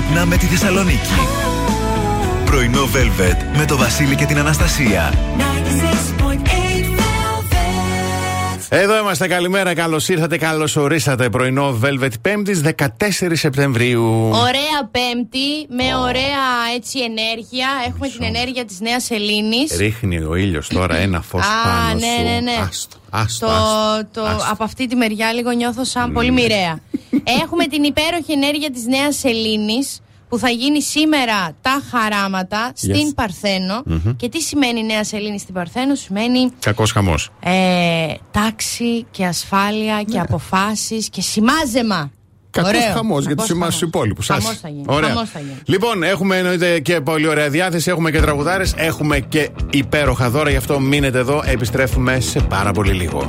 Ξυπνά με τη Θεσσαλονίκη. Πρωινό Velvet με το Βασίλη και την Αναστασία. Εδώ είμαστε. Καλημέρα. Καλώς ήρθατε. Καλώς ορίσατε. Πρωινό Velvet 5η 14 Σεπτεμβρίου. Ωραία Πέμπτη με ωραία έτσι ενέργεια. Έχουμε την ενέργεια της Νέας Ελλήνη. Ρίχνει ο ήλιος τώρα ένα φως πάνω. ναι, σου. ναι, ναι. Άστο, άστο, το, άστο, το, άστο. από αυτή τη μεριά λίγο νιώθω σαν πολύ Ναι. μοιραία. Έχουμε την υπέροχη ενέργεια της Νέας Ελλήνης που θα γίνει σήμερα τα χαράματα στην Yes. παρθενο Και τι σημαίνει Νέα Σελήνη στην Παρθένο, σημαίνει Κακός χαμός. ε, τάξη και ασφάλεια και αποφάσεις και σημάζεμα. Κακός Ωραίο. χαμός για τους Κακός εμάς χαμός. τους υπόλοιπους. Χαμός θα γίνει. Χαμός θα γίνει. Λοιπόν, έχουμε εννοείται και πολύ ωραία διάθεση. Έχουμε και τραγουδάρες. Έχουμε και υπέροχα δώρα. Γι' αυτό μείνετε εδώ. Επιστρέφουμε σε πάρα πολύ λίγο.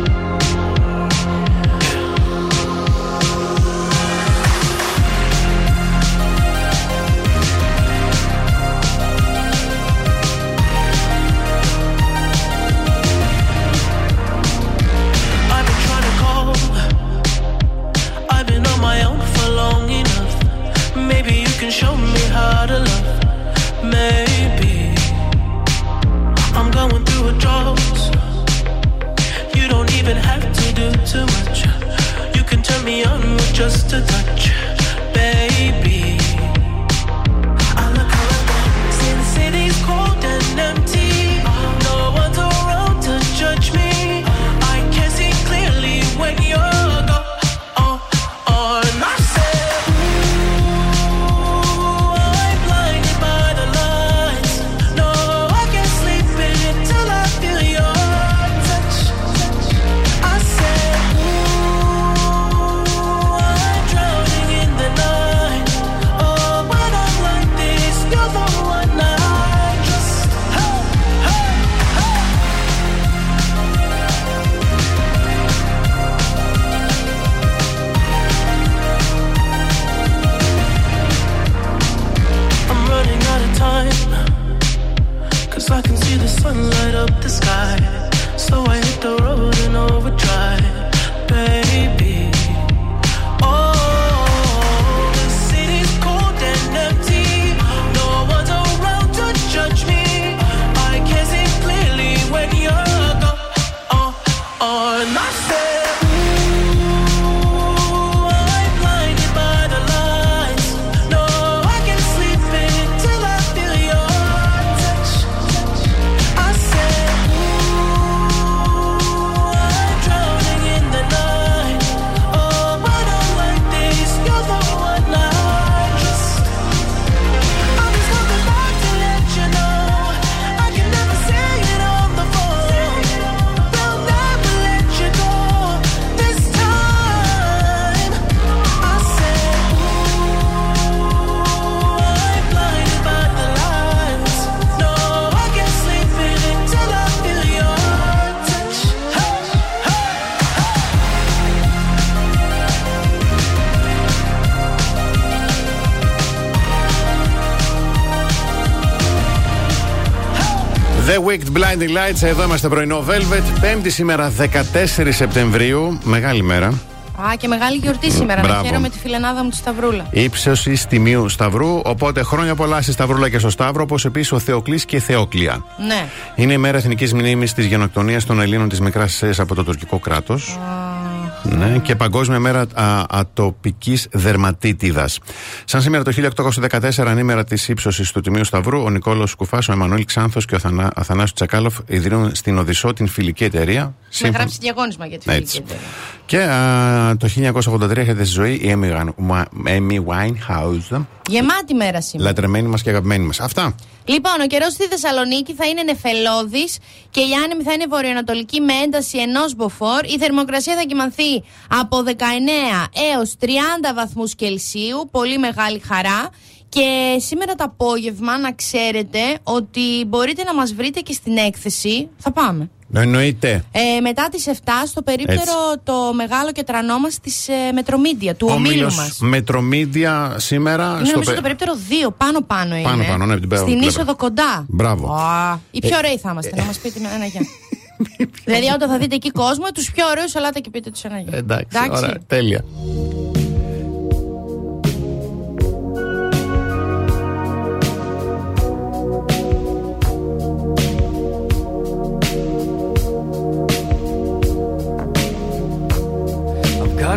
I Blinding Lights, εδώ είμαστε πρωινό Velvet. Πέμπτη σήμερα 14 Σεπτεμβρίου. Μεγάλη μέρα. Α, και μεγάλη γιορτή σήμερα. Μπράβο. Να χαίρομαι τη φιλενάδα μου τη Σταυρούλα. Ήψωση τιμίου Σταυρού. Οπότε χρόνια πολλά στη Σταυρούλα και στο Σταύρο, όπως επίσης ο Θεοκλής και η Θεόκλια. Ναι. Είναι η μέρα εθνικής μνήμης της γενοκτονίας των Ελλήνων της Μικράς Ασία από το τουρκικό κράτος. Ναι, και Παγκόσμια Μέρα Ατοπικής Δερματίτιδας. Σαν σήμερα το 1814, ανήμερα της ύψωσης του Τιμίου Σταυρού, ο Νικόλος Κουφάς, ο Εμμανουήλ Ξάνθος και ο Αθανά, Αθανάσου Τσακάλοφ ιδρύουν στην Οδυσσό την φιλική εταιρεία. Με Σύμφωνα- γράψει διαγώνισμα για τη Έτσι. φιλική εταιρεία. Και α, το 1983 έρχεται στη ζωή η Amy, Wan- Amy Winehouse, Γεμάτη μέρα σήμερα. λατρεμένη μας και αγαπημένη μας. Αυτά. Λοιπόν, ο καιρός στη Θεσσαλονίκη θα είναι νεφελώδης και η άνεμη θα είναι βορειοανατολική με ένταση ενός μποφόρ. Η θερμοκρασία θα κοιμανθεί από 19 έως 30 βαθμούς Κελσίου. Πολύ μεγάλη χαρά. Και σήμερα το απόγευμα να ξέρετε ότι μπορείτε να μας βρείτε και στην έκθεση. Θα πάμε. Εννοείται. Ε, μετά τις 7 στο περίπτερο το μεγάλο και τρανό μας της ε, Μετρομίντια, του ομίλου Όμιλος μας. Μετρομίδια σήμερα. Είναι στο νομίζω πε- το περίπτερο 2, πάνω πάνω είναι. Πάνω πάνω, ναι, την πέρα- Στην πλευρά. είσοδο κοντά. Μπράβο. Α, οι πιο ωραίοι θα είμαστε, να μας πείτε ένα γεια. δηλαδή, όταν θα δείτε εκεί κόσμο, τους πιο ωραίους, ελάτε και πείτε τους ένα γεια. Εντάξει, ωραία, τέλεια.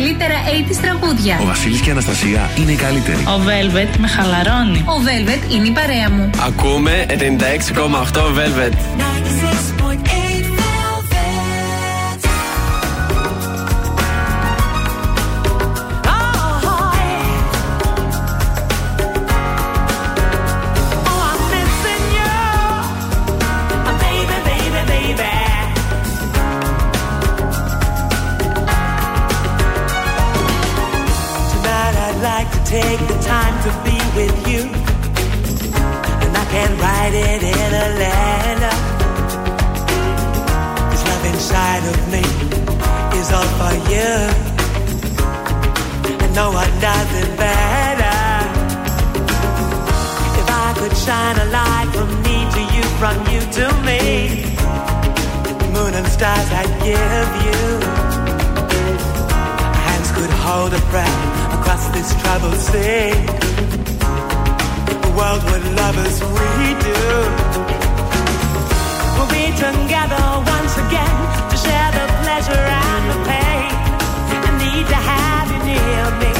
καλύτερα 80's τραγούδια. Ο Βασίλης και η Αναστασία είναι οι καλύτεροι. Ο Velvet με χαλαρώνει. Ο Velvet είναι η παρέα μου. Ακούμε 96,8 Velvet. Give you. Hands could hold a breath across this troubled sea. The world would love us, we do. We'll be together once again to share the pleasure and the pain. I need to have you near me.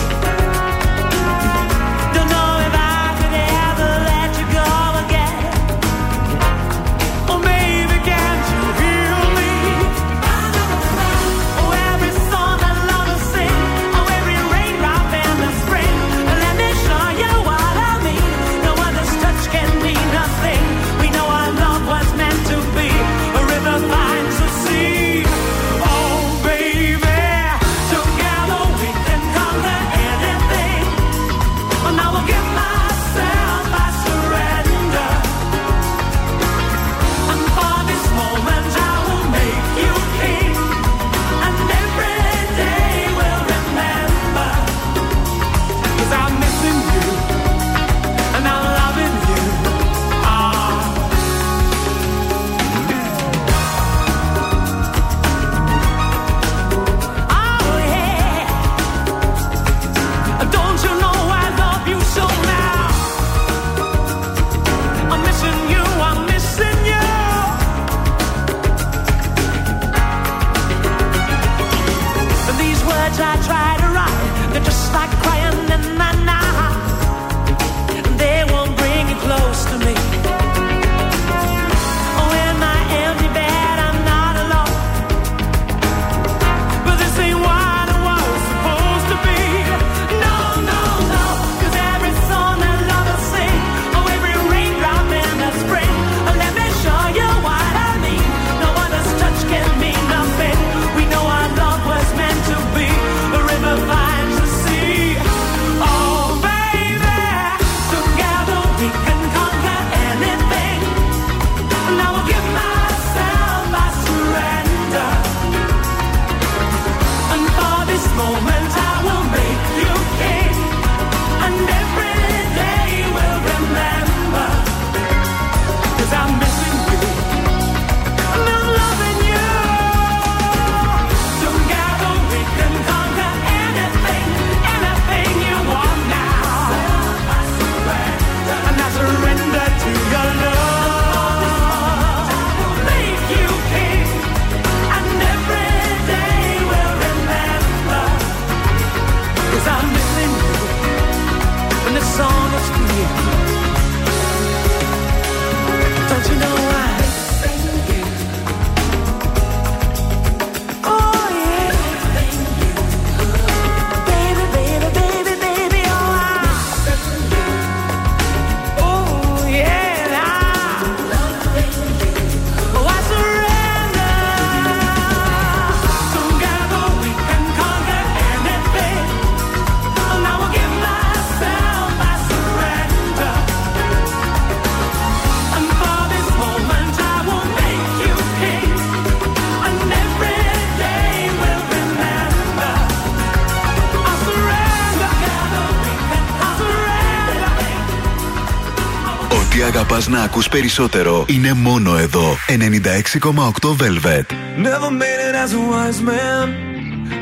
μας να ακούς περισσότερο είναι μόνο εδώ. 96,8 Velvet. Never made it as a wise man.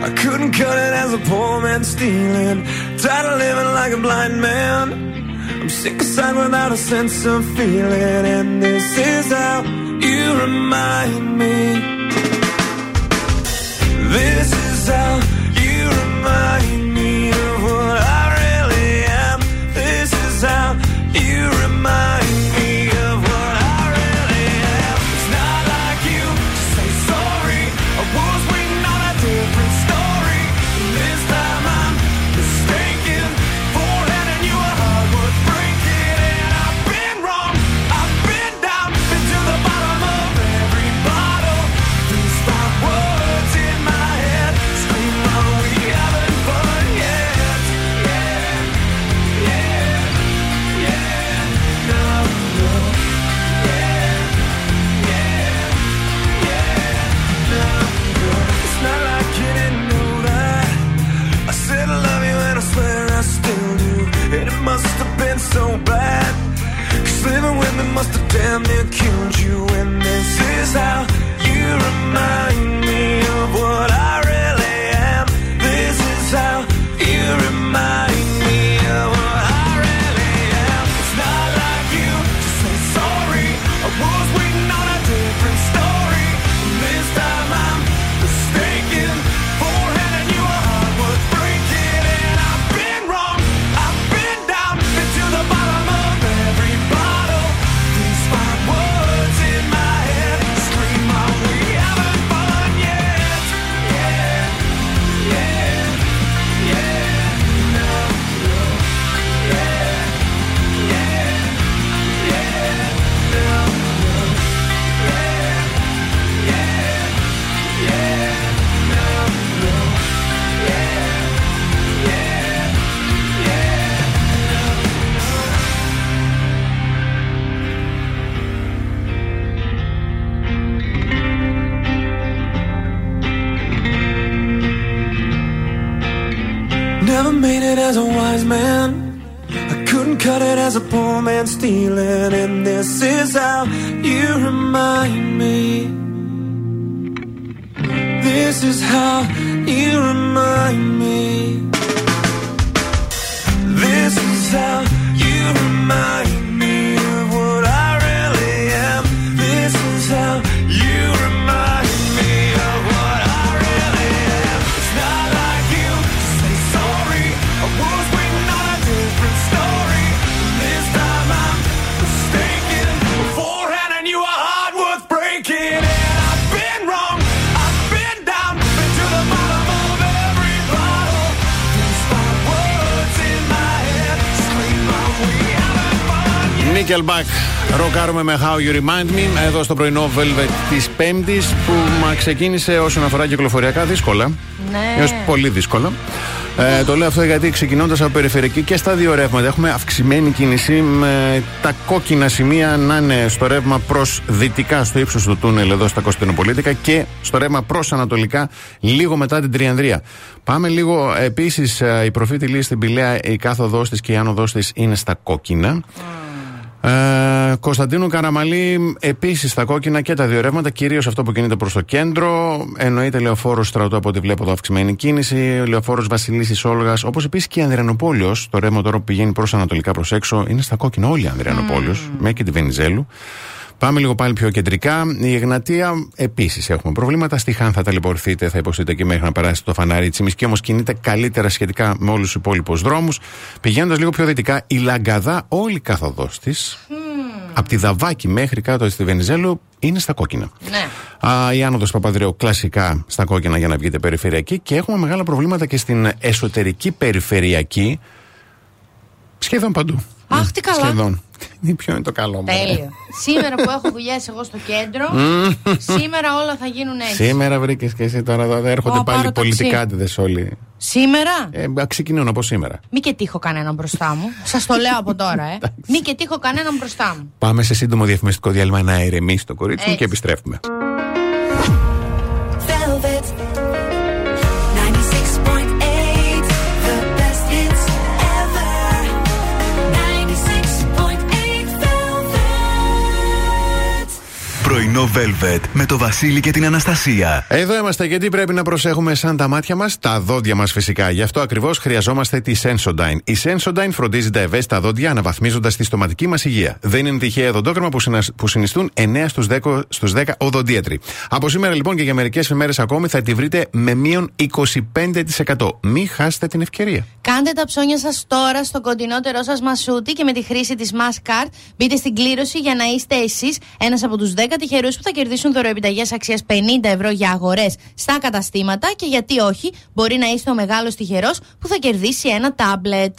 I couldn't cut it as a poor man stealing. Tired of living like a blind man. I'm sick aside without a sense of feeling. And this is how you remind me. This damn near killed you. And this is how you remind me stealing. And this is how you remind me. This is how Nickelback. Ροκάρουμε με How You Remind Me εδώ στο πρωινό Velvet της Πέμπτης που μα ξεκίνησε όσον αφορά κυκλοφοριακά δύσκολα. Ναι. Έως πολύ δύσκολα. Ε, το λέω αυτό γιατί ξεκινώντας από περιφερειακή και στα δύο ρεύματα έχουμε αυξημένη κίνηση με τα κόκκινα σημεία να είναι στο ρεύμα προς δυτικά στο ύψος του τούνελ εδώ στα Κωνσταντινοπολίτικα και στο ρεύμα προς ανατολικά λίγο μετά την Τριανδρία. Πάμε λίγο επίσης η προφήτη λύση στην Πηλαία, η κάθοδό τη και η άνοδό τη είναι στα κόκκινα. Ε, Κωνσταντίνου Καραμαλή επίσης στα κόκκινα και τα δύο ρεύματα, κυρίως αυτό που κινείται προς το κέντρο. Εννοείται λεωφόρος στρατού από ό,τι βλέπω εδώ αυξημένη κίνηση. Λεωφόρος Βασιλίση Όλγας, όπως επίσης και η Ανδριανοπόλεω. Το ρεύμα τώρα που πηγαίνει προς ανατολικά προς έξω είναι στα κόκκινα όλη η Ανδριανοπόλεω, μέχρι και τη Βενιζέλου. Πάμε λίγο πάλι πιο κεντρικά. Η Εγνατία επίσης έχουμε προβλήματα. Στη Χάν θα ταλαιπωρηθείτε, θα υποστείτε και μέχρι να περάσει το φανάρι. Η Τσιμισκή όμως κινείται καλύτερα σχετικά με όλους τους υπόλοιπους δρόμους. Πηγαίνοντας λίγο πιο δυτικά, η Λαγκαδά, όλη η καθοδό της, από τη Δαβάκη μέχρι κάτω στη Βενιζέλου, είναι στα κόκκινα. Ναι. Α, η άνοδος Παπαδρέου κλασικά στα κόκκινα για να βγείτε περιφερειακή και έχουμε μεγάλα προβλήματα και στην εσωτερική περιφερειακή. Σχεδόν παντού. Αχ, τι καλά. Σχεδόν. Ποιο είναι το καλό μου. Τέλειο. Σήμερα που έχω δουλειές εγώ στο κέντρο, σήμερα όλα θα γίνουν έτσι. Σήμερα βρήκες και εσύ τώρα εδώ. Έρχονται Ω, πάλι πάρω ταξί. πολιτικάτιδε όλοι. Σήμερα; Ε, ξεκινούν από σήμερα. Μη και τύχω κανέναν μπροστά μου. Σας το λέω από τώρα, ε. Μη και τύχω κανέναν μπροστά μου. Πάμε σε σύντομο διαφημιστικό διάλειμμα να ηρεμήσει το κορίτσι μου Έτσι. και επιστρέφουμε. Πρωινό Velvet με το Βασίλη και την Αναστασία. Εδώ είμαστε γιατί πρέπει να προσέχουμε σαν τα μάτια μας, τα δόντια μας φυσικά. Γι' αυτό ακριβώς χρειαζόμαστε τη Sensodyne. Η Sensodyne φροντίζει τα ευαίσθητα δόντια αναβαθμίζοντας τη στοματική μας υγεία. Δεν είναι τυχαία δοντόκρεμα που, συνα... που συνιστούν 9 στους 10, στους 10 οδοντίατροι. Από σήμερα λοιπόν και για μερικές ημέρες ακόμη θα τη βρείτε με μείον 25%. Μην χάσετε την ευκαιρία. Κάντε τα ψώνια σας τώρα στο κοντινότερό σας μασούτι και με τη χρήση της Masscard μπείτε στην κλήρωση για να είστε εσείς ένας από τους 10 τυχερούς που θα κερδίσουν δωροεπιταγέ αξίας 50 ευρώ για αγορές στα καταστήματα και γιατί όχι, μπορεί να είστε ο μεγάλος τυχερός που θα κερδίσει ένα τάμπλετ.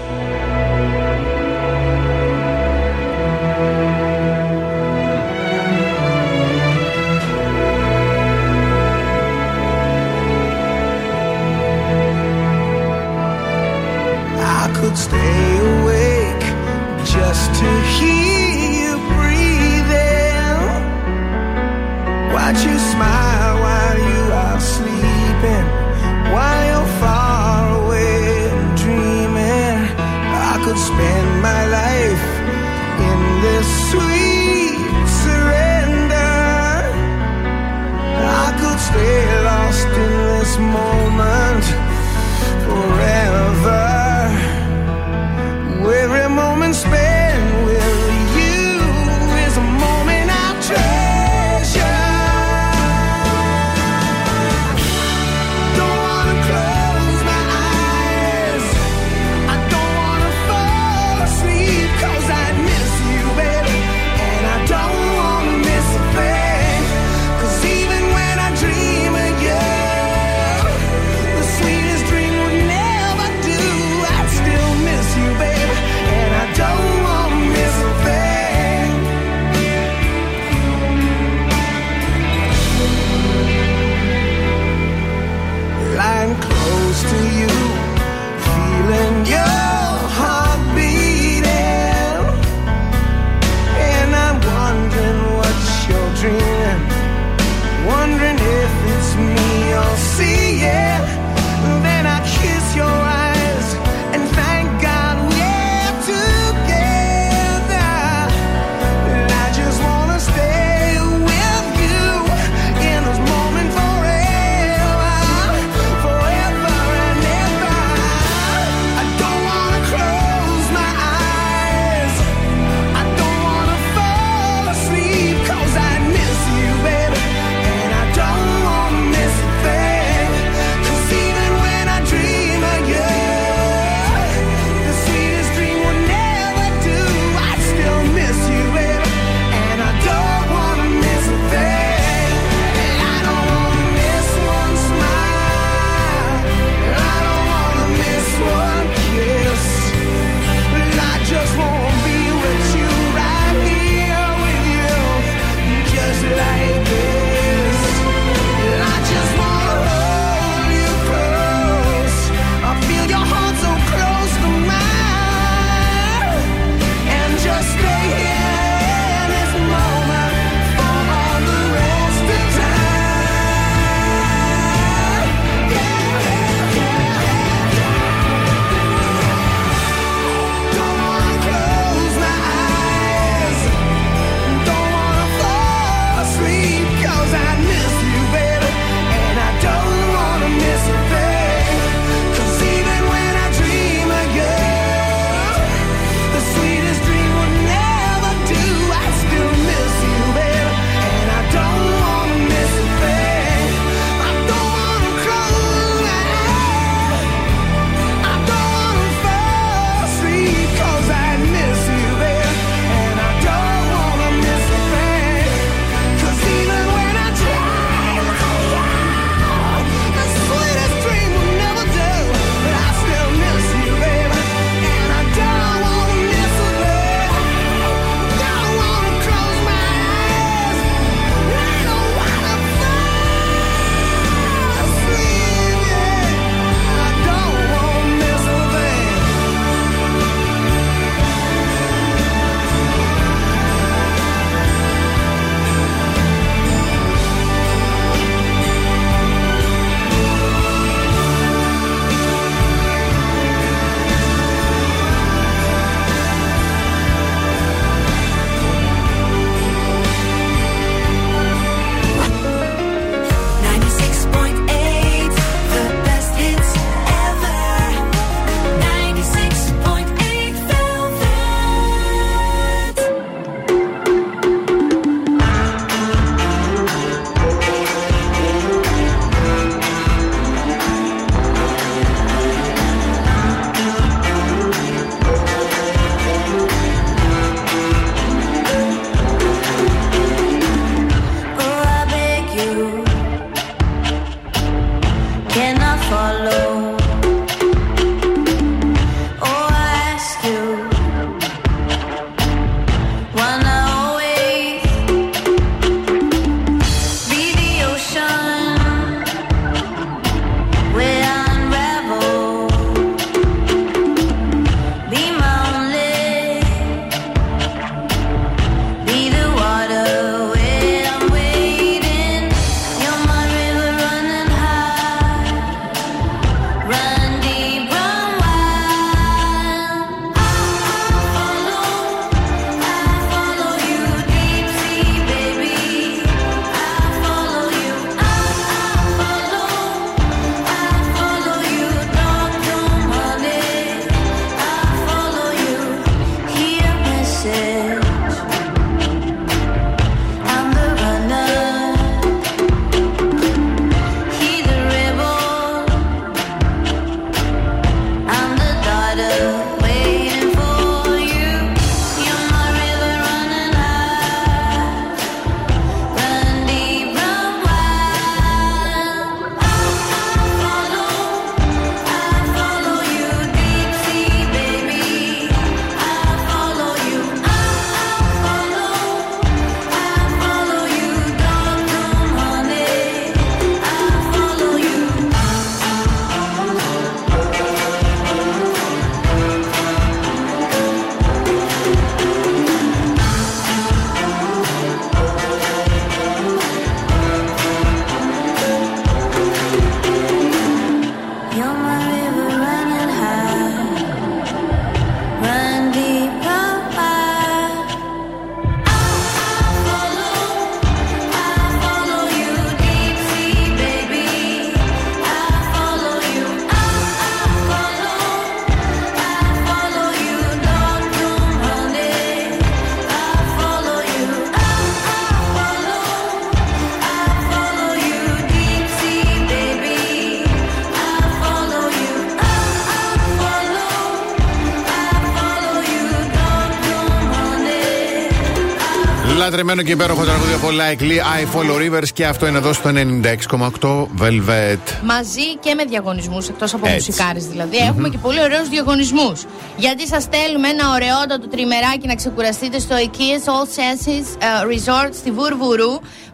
λατρεμένο και υπέροχο τραγούδι από Like Lee, I Follow Rivers και αυτό είναι εδώ στο 96,8 Velvet. Μαζί και με διαγωνισμούς, εκτός από Έτσι. μουσικάρες δηλαδή. Έχουμε και πολύ ωραίους διαγωνισμούς. Γιατί σας στέλνουμε ένα ωραιότατο τριμεράκι να ξεκουραστείτε στο IKEA All Senses ε, Resort στη Βουρβουρού.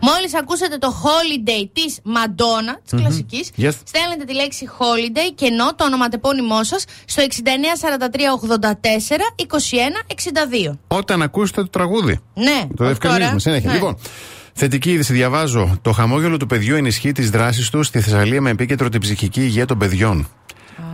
Μόλις ακούσετε το holiday της Μαντόνα, της κλασικής, Yes. στέλνετε τη λέξη holiday και ενώ το ονοματεπώνυμό σας στο 694384 2162. Όταν ακούσετε το τραγούδι. Ναι, Το όχι διευκρινίζουμε τώρα. συνέχεια. Ναι. Λοιπόν, θετική είδηση διαβάζω. Το χαμόγελο του παιδιού ενισχύει τις δράσεις του στη Θεσσαλία με επίκεντρο την ψυχική υγεία των παιδιών.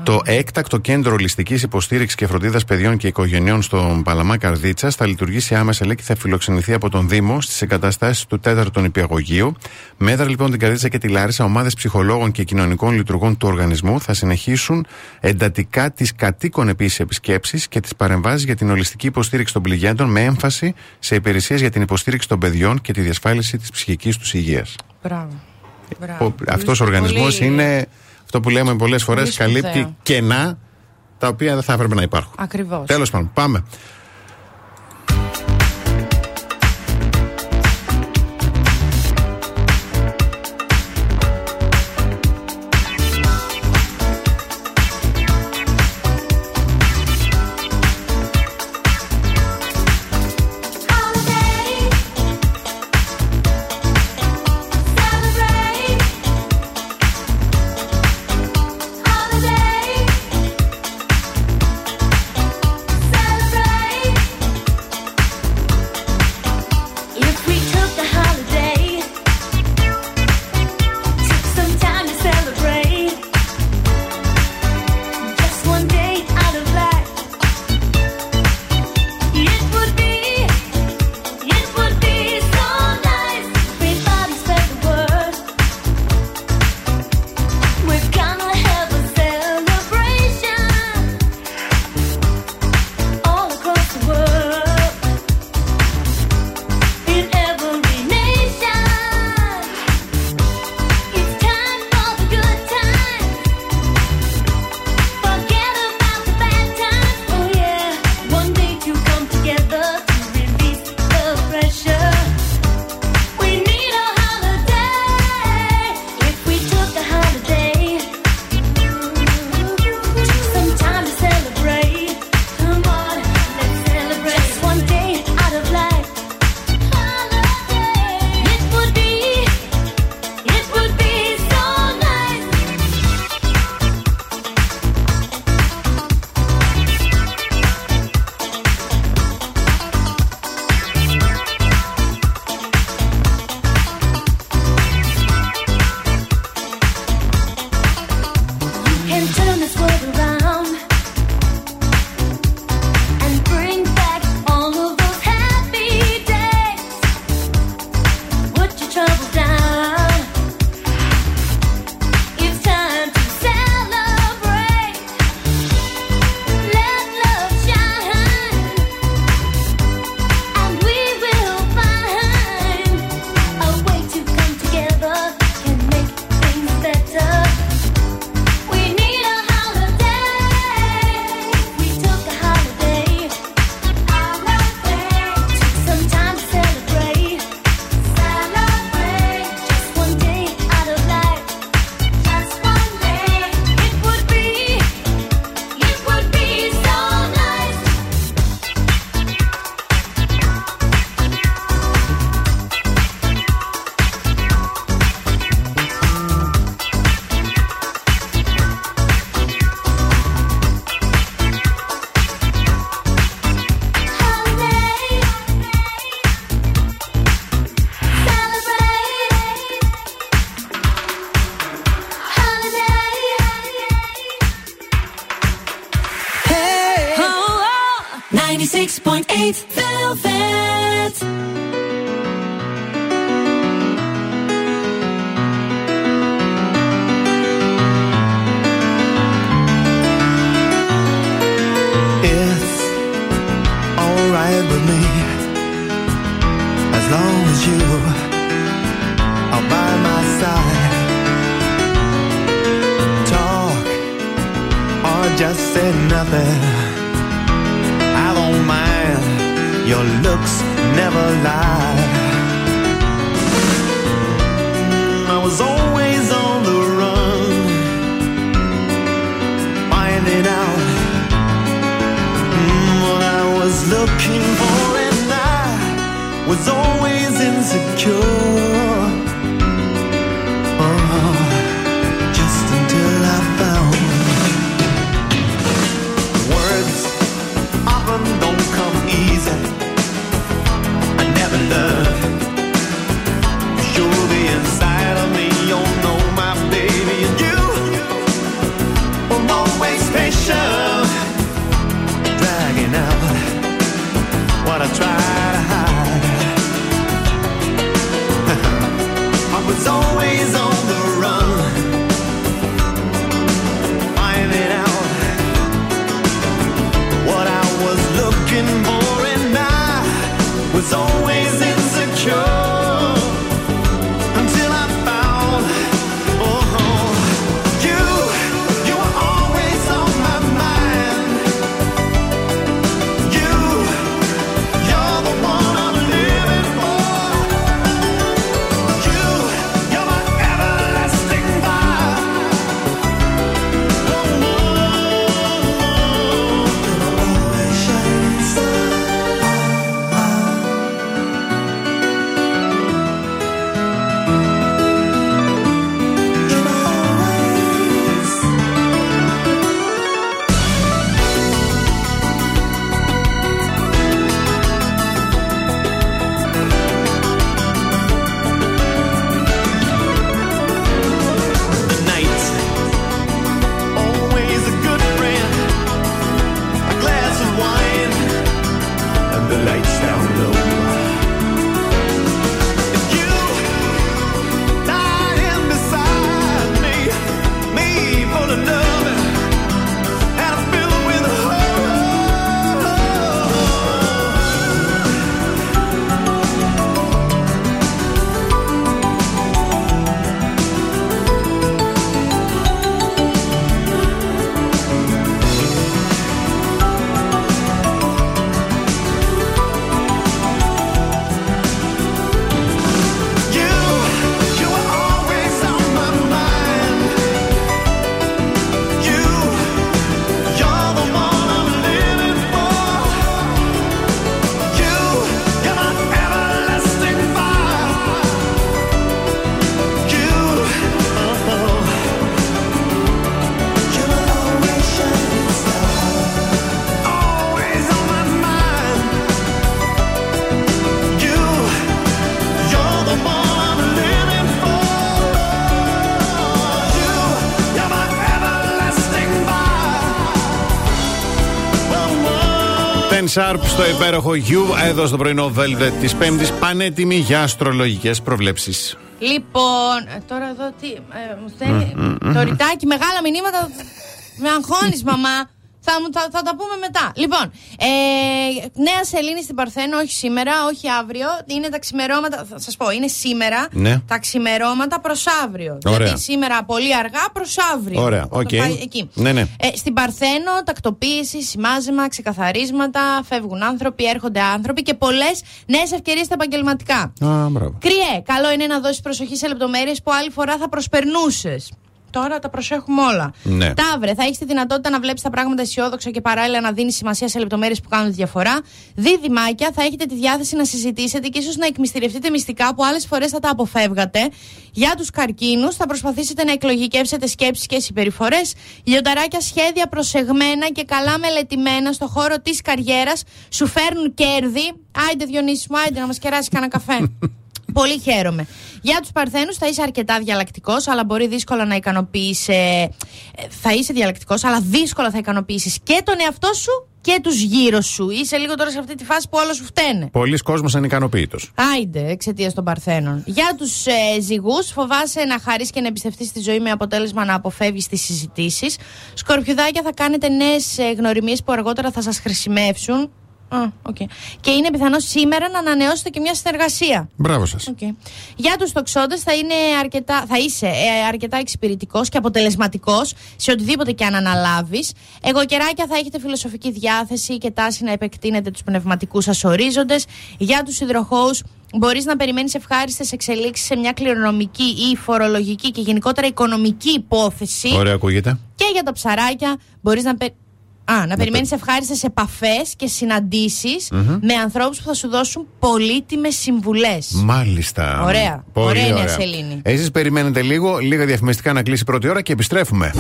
Το έκτακτο κέντρο ολιστικής υποστήριξης και φροντίδας παιδιών και οικογενειών στον Παλαμά Καρδίτσα θα λειτουργήσει άμεσα λέει, και θα φιλοξενηθεί από τον Δήμο στις εγκαταστάσεις του 4ου νηπιαγωγείου. Μέτρα λοιπόν την Καρδίτσα και τη Λάρισα, ομάδες ψυχολόγων και κοινωνικών λειτουργών του οργανισμού θα συνεχίσουν εντατικά τις κατοίκων επίσης επισκέψεις και τις παρεμβάσεις για την ολιστική υποστήριξη των πληγέντων με έμφαση σε υπηρεσίες για την υποστήριξη των παιδιών και τη διασφάλιση της ψυχικής τους υγείας. Μπράβο. Μπράβο. Αυτός ο οργανισμός Πολύ- είναι αυτό που λέμε πολλές φορές, Πολύ σπουδαίο. καλύπτει κενά τα οποία δεν θα έπρεπε να υπάρχουν. Ακριβώς. Τέλος πάντων, πάμε. Sharp στο υπέροχο You, εδώ στο πρωινό Velvet της Πέμπτης, πανέτοιμη για αστρολογικές προβλέψεις. Λοιπόν, ε, τώρα εδώ τι. ε, μου στέλνει. Το ρητάκι, μεγάλα μηνύματα. Με αγχώνεις, μαμά. Θα, μου- θα, θα τα πούμε μετά. Λοιπόν, ε, νέα σελήνη στην Παρθένο, όχι σήμερα, όχι αύριο. Είναι τα ξημερώματα. Θα σας πω, είναι σήμερα Ναι. τα ξημερώματα προς αύριο. Ωραία. Δηλαδή σήμερα πολύ αργά προς αύριο. Ωραία, Θα το οκ. πάει εκεί. Ναι, ναι. Ε, στην Παρθένο, τακτοποίηση, συμμάζεμα, ξεκαθαρίσματα, φεύγουν άνθρωποι, έρχονται άνθρωποι και πολλές νέες ευκαιρίες στα επαγγελματικά. Α, μπράβο. Κριέ, καλό είναι να δώσεις προσοχή σε λεπτομέρειες που άλλη φορά θα προσπερνούσες. Τώρα τα προσέχουμε όλα. Ναι. Ταύρε, θα έχεις τη δυνατότητα να βλέπεις τα πράγματα αισιόδοξα και παράλληλα να δίνεις σημασία σε λεπτομέρειες που κάνουν τη διαφορά. Δίδυμάκια, θα έχετε τη διάθεση να συζητήσετε και ίσως να εκμυστηρευτείτε μυστικά που άλλες φορές θα τα αποφεύγατε. Για τους καρκίνους, θα προσπαθήσετε να εκλογικεύσετε σκέψεις και συμπεριφορές. Λιονταράκια, σχέδια προσεγμένα και καλά μελετημένα στο χώρο της καριέρας σου φέρνουν κέρδη. Άιντε, Διονύσης μου, άιντε να μας κεράσει κανένα καφέ. Πολύ χαίρομαι. Για τους Παρθένους θα είσαι αρκετά διαλλακτικός, αλλά μπορεί δύσκολα να ικανοποιήσει. θα είσαι διαλλακτικός, αλλά δύσκολα θα ικανοποιήσεις και τον εαυτό σου και τους γύρω σου. Είσαι λίγο τώρα σε αυτή τη φάση που όλα σου φταίνε. Πολλοί κόσμος ανικανοποίητο. Άιντε, εξαιτίας των Παρθένων. Για τους ε, ζυγούς, φοβάσαι να χαρείς και να εμπιστευτείς τη ζωή με αποτέλεσμα να αποφεύγεις τις συζητήσεις. Σκορπιουδάκια, θα κάνετε νέες ε, γνωριμίες που αργότερα θα σας χρησιμεύσουν. Α, οκ. Και είναι πιθανό σήμερα να ανανεώσετε και μια συνεργασία. Μπράβο σας. Οκ. Για τους τοξότες θα, είναι αρκετά, θα είσαι ε, αρκετά εξυπηρετικός και αποτελεσματικός σε οτιδήποτε και αν αναλάβεις. Αιγοκεράκια θα έχετε φιλοσοφική διάθεση και τάση να επεκτείνετε τους πνευματικούς σας ορίζοντες. Για τους υδροχώους μπορείς να περιμένεις ευχάριστες εξελίξεις σε μια κληρονομική ή φορολογική και γενικότερα οικονομική υπόθεση. Ωραία, ακούγεται. Και για τα ψαράκια μπορείς να, πε... Α, να περιμένεις ευχάριστες επαφές και συναντήσεις Μμμ. με ανθρώπους που θα σου δώσουν πολύτιμες συμβουλές. Μάλιστα. Ωραία. Πολύ Ωραία είναι η ωραία. Σελήνη. Εσείς περιμένετε λίγο, λίγα διαφημιστικά να κλείσει η πρώτη ώρα και επιστρέφουμε.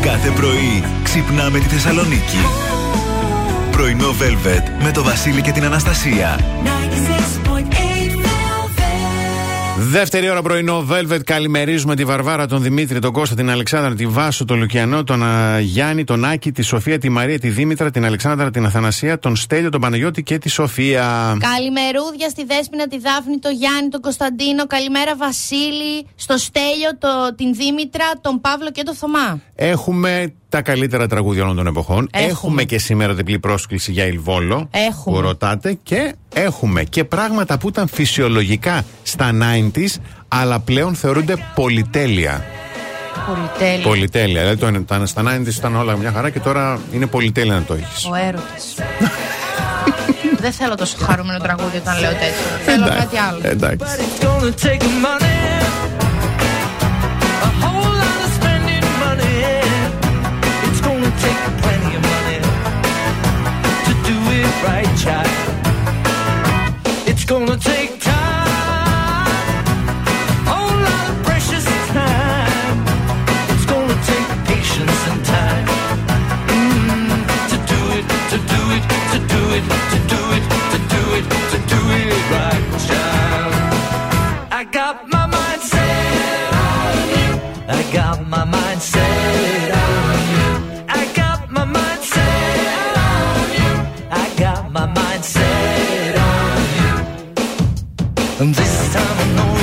Κάθε πρωί ξυπνάμε τη Θεσσαλονίκη. Πρωινό Velvet με το Βασίλη και την Αναστασία. Δεύτερη ώρα πρωινό, Velvet. Καλημερίζουμε τη Βαρβάρα, τον Δημήτρη, τον Κώστα, την Αλεξάνδρα, τη Βάσο, τον Λουκιανό, τον α, Γιάννη, τον Άκη, τη Σοφία, τη Μαρία, τη Δήμητρα, την Αλεξάνδρα, την Αθανασία, τον Στέλιο, τον Παναγιώτη και τη Σοφία. Καλημερούδια στη Δέσποινα, τη Δάφνη, τον Γιάννη, τον Κωνσταντίνο. Καλημέρα Βασίλη, στο Στέλιο, το, την Δήμητρα, τον Παύλο και τον Θωμά. Έχουμε τα καλύτερα τραγούδια όλων των εποχών. Έχουμε. και σήμερα διπλή πρόσκληση για Ιλβόλο. Έχουμε. Που ρωτάτε. Και έχουμε και πράγματα που ήταν φυσιολογικά στα 90s, αλλά πλέον θεωρούνται πολυτέλεια. Πολυτέλεια. Πολυτέλεια. Δηλαδή το, τα, στα 90s ήταν όλα μια χαρά και τώρα είναι πολυτέλεια να το έχεις. Ο έρωτας. Δεν θέλω τόσο χαρούμενο τραγούδι όταν λέω τέτοιο. θέλω κάτι άλλο. Εντάξει. Gonna plenty of money to do it right, child. It's gonna take time, a whole lot of precious time. It's gonna take patience and time mm, to do it, to do it, to do it, to do it, to do it, to do it right, child. I got my mind set. I got my mind set And this time I know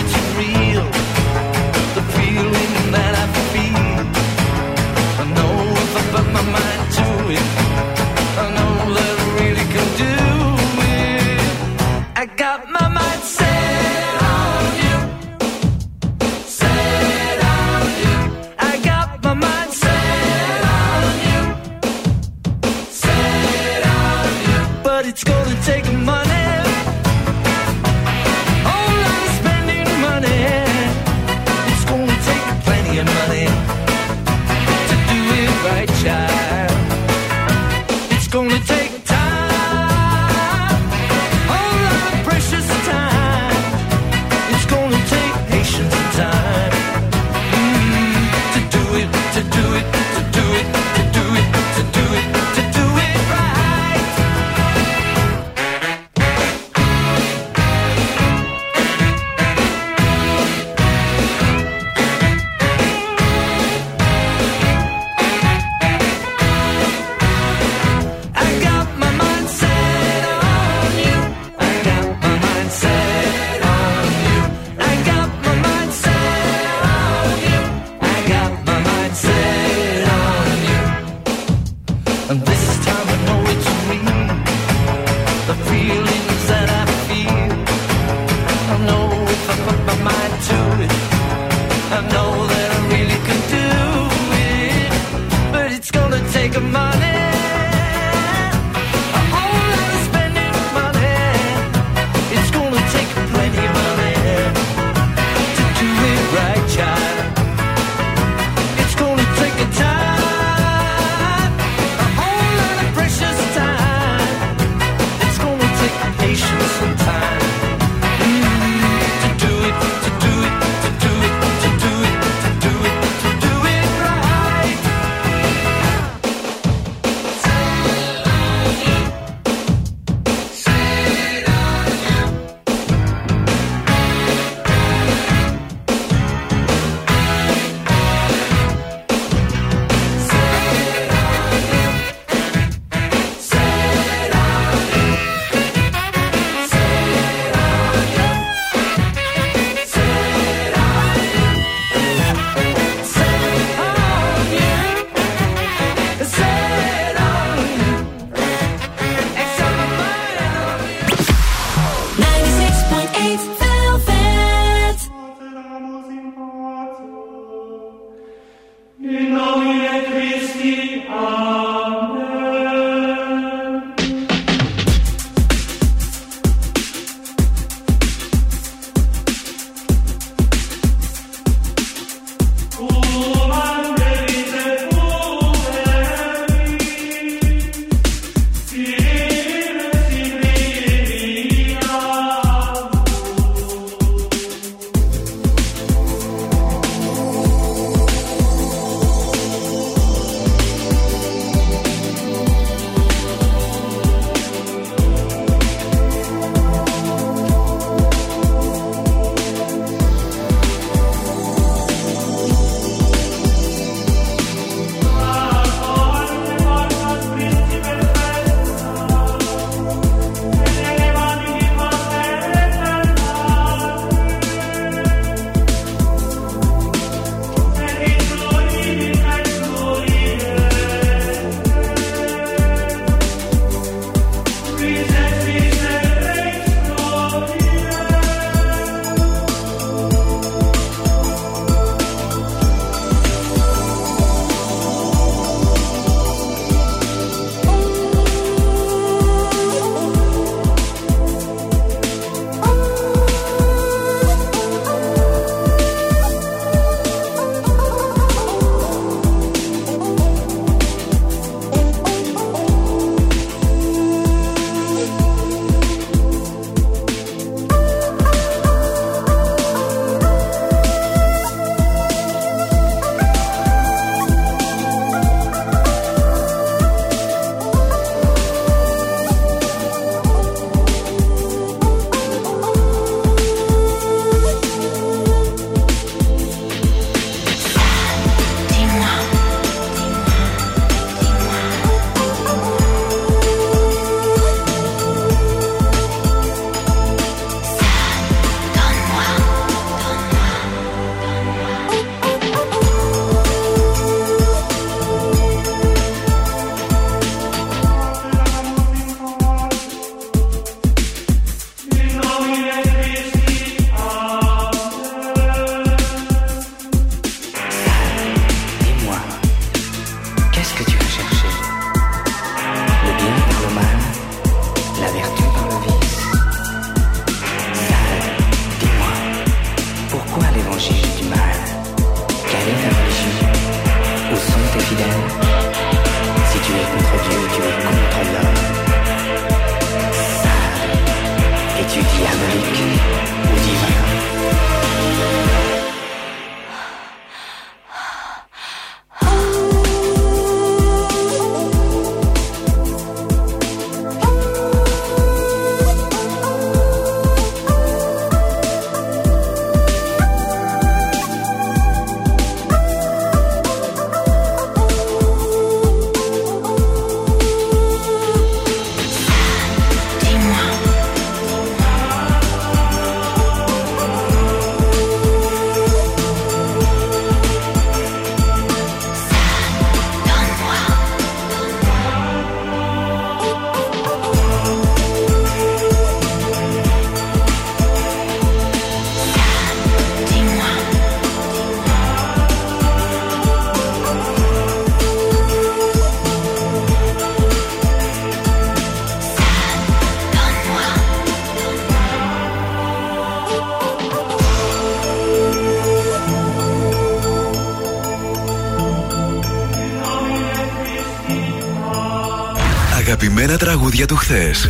για του χθες.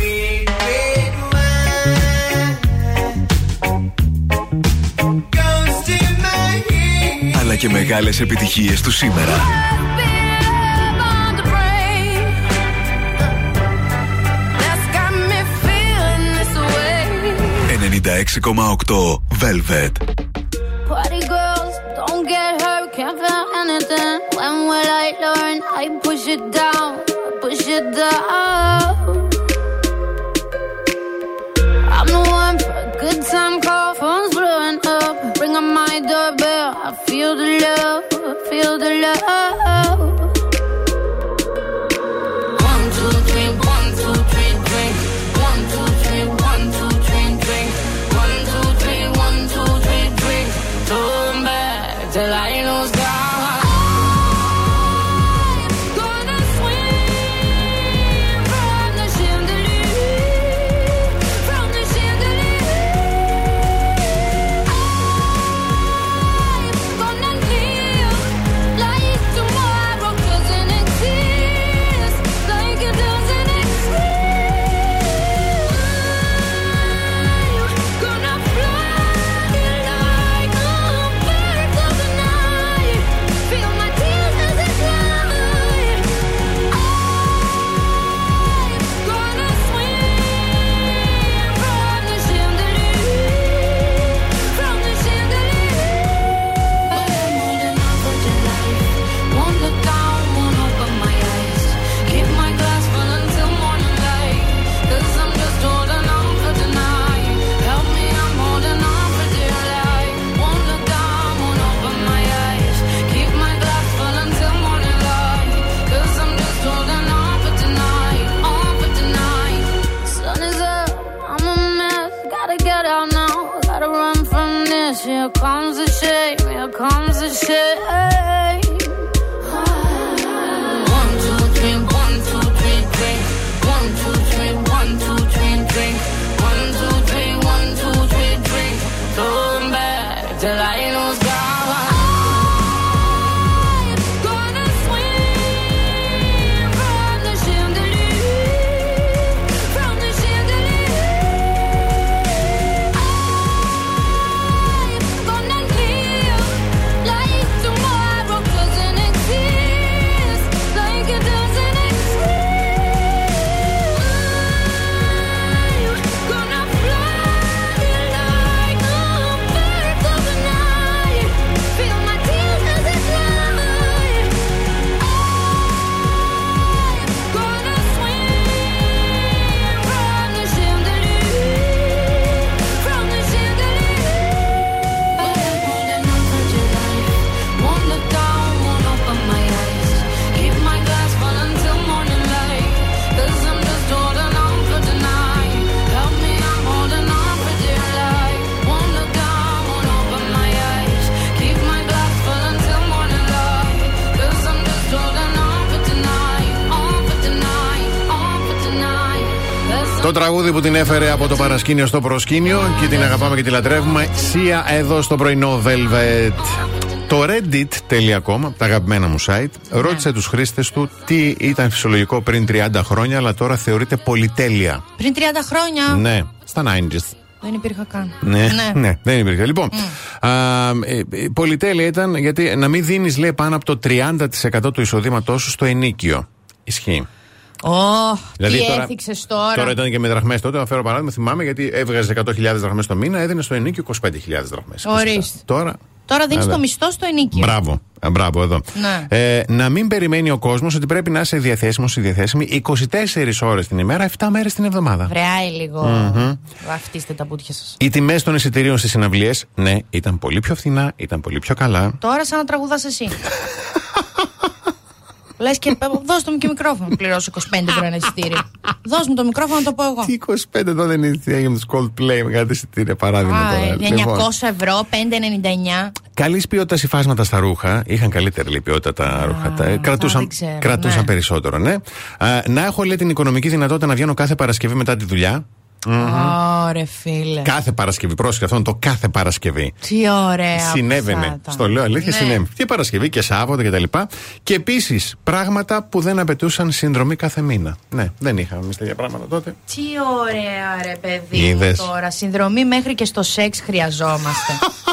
Αλλά και μεγάλες επιτυχίες του σήμερα. ...96,8 Velvet. Party girls, don't get hurt, can't Το τραγούδι που την έφερε από το παρασκήνιο στο προσκήνιο και την αγαπάμε και τη λατρεύουμε. Σία εδώ στο πρωινό Velvet. Το reddit.com, τα αγαπημένα μου site, ρώτησε τους χρήστες του τι ήταν φυσιολογικό πριν 30 χρόνια, αλλά τώρα θεωρείται πολυτέλεια. Πριν 30 χρόνια; Ναι, στα 90s. δεν υπήρχα καν. Ναι, ναι. δεν υπήρχε. Λοιπόν, α, ε, ε, πολυτέλεια ήταν γιατί να μην δίνεις, λέει, πάνω από το 30% του εισοδήματός σου στο ενίκιο. Ισχύει. Ω, Δηλαδή τι τώρα- έθιξες τώρα. Τώρα ήταν και με δραχμές τότε. Να φέρω παράδειγμα, θυμάμαι γιατί έβγαζε 100.000 δραχμές το μήνα, έδινε στο ενίκιο 25.000 δραχμές. Ορίστε. Τώρα. Τώρα δίνεις Βέβαια. το μισθό στο ενίκιο. Μπράβο. Α, Μπράβο εδώ. Ναι. Ε, να μην περιμένει ο κόσμος ότι πρέπει να είσαι διαθέσιμος ή διαθέσιμη 24 ώρες την ημέρα, 7 μέρες την εβδομάδα. Βρεάει λίγο. Μμμ. Βαφτίστε τα πουτια σας. Οι τιμές των εισιτηρίων στις συναυλίες, ναι, ήταν πολύ πιο φθηνά, ήταν πολύ πιο καλά. Τώρα σαν να τραγουδάς εσύ. Λες και δώσ' του μου και μικρόφωνο. Πληρώσω 25 ευρώ ένα εισιτήριο. Δώσ' μου το μικρόφωνο να το πω εγώ. Τι 25 εδώ δεν είναι τι έγινε τους Coldplay με κάτι εισιτήρια παράδειγμα Α, τώρα. ε, Λοιπόν, 900 ευρώ, 5,99. Καλής ποιότητας υφάσματα στα ρούχα. Είχαν καλύτερη λέει, ποιότητα τα ρούχα. Τα, ε, κρατούσαν δεν ξέρω, κρατούσαν ναι. περισσότερο, ναι. Α, να έχω λέει την οικονομική δυνατότητα να βγαίνω κάθε Παρασκευή μετά τη δουλειά. Ωρε φίλε. Κάθε Παρασκευή, πρόσεχε αυτό, είναι το κάθε Παρασκευή. Τι ωραία. Συνέβαινε. αυτά τα- Στο λέω αλήθεια, Ναι. συνέβαινε. Και Παρασκευή και Σάββατο και τα λοιπά. Και επίσης πράγματα που δεν απαιτούσαν συνδρομή κάθε μήνα. Ναι, δεν είχαμε εμείς τέτοια πράγματα τότε. Τι ωραία ρε παιδί μου Είδες. τώρα. Συνδρομή μέχρι και στο σεξ χρειαζόμαστε.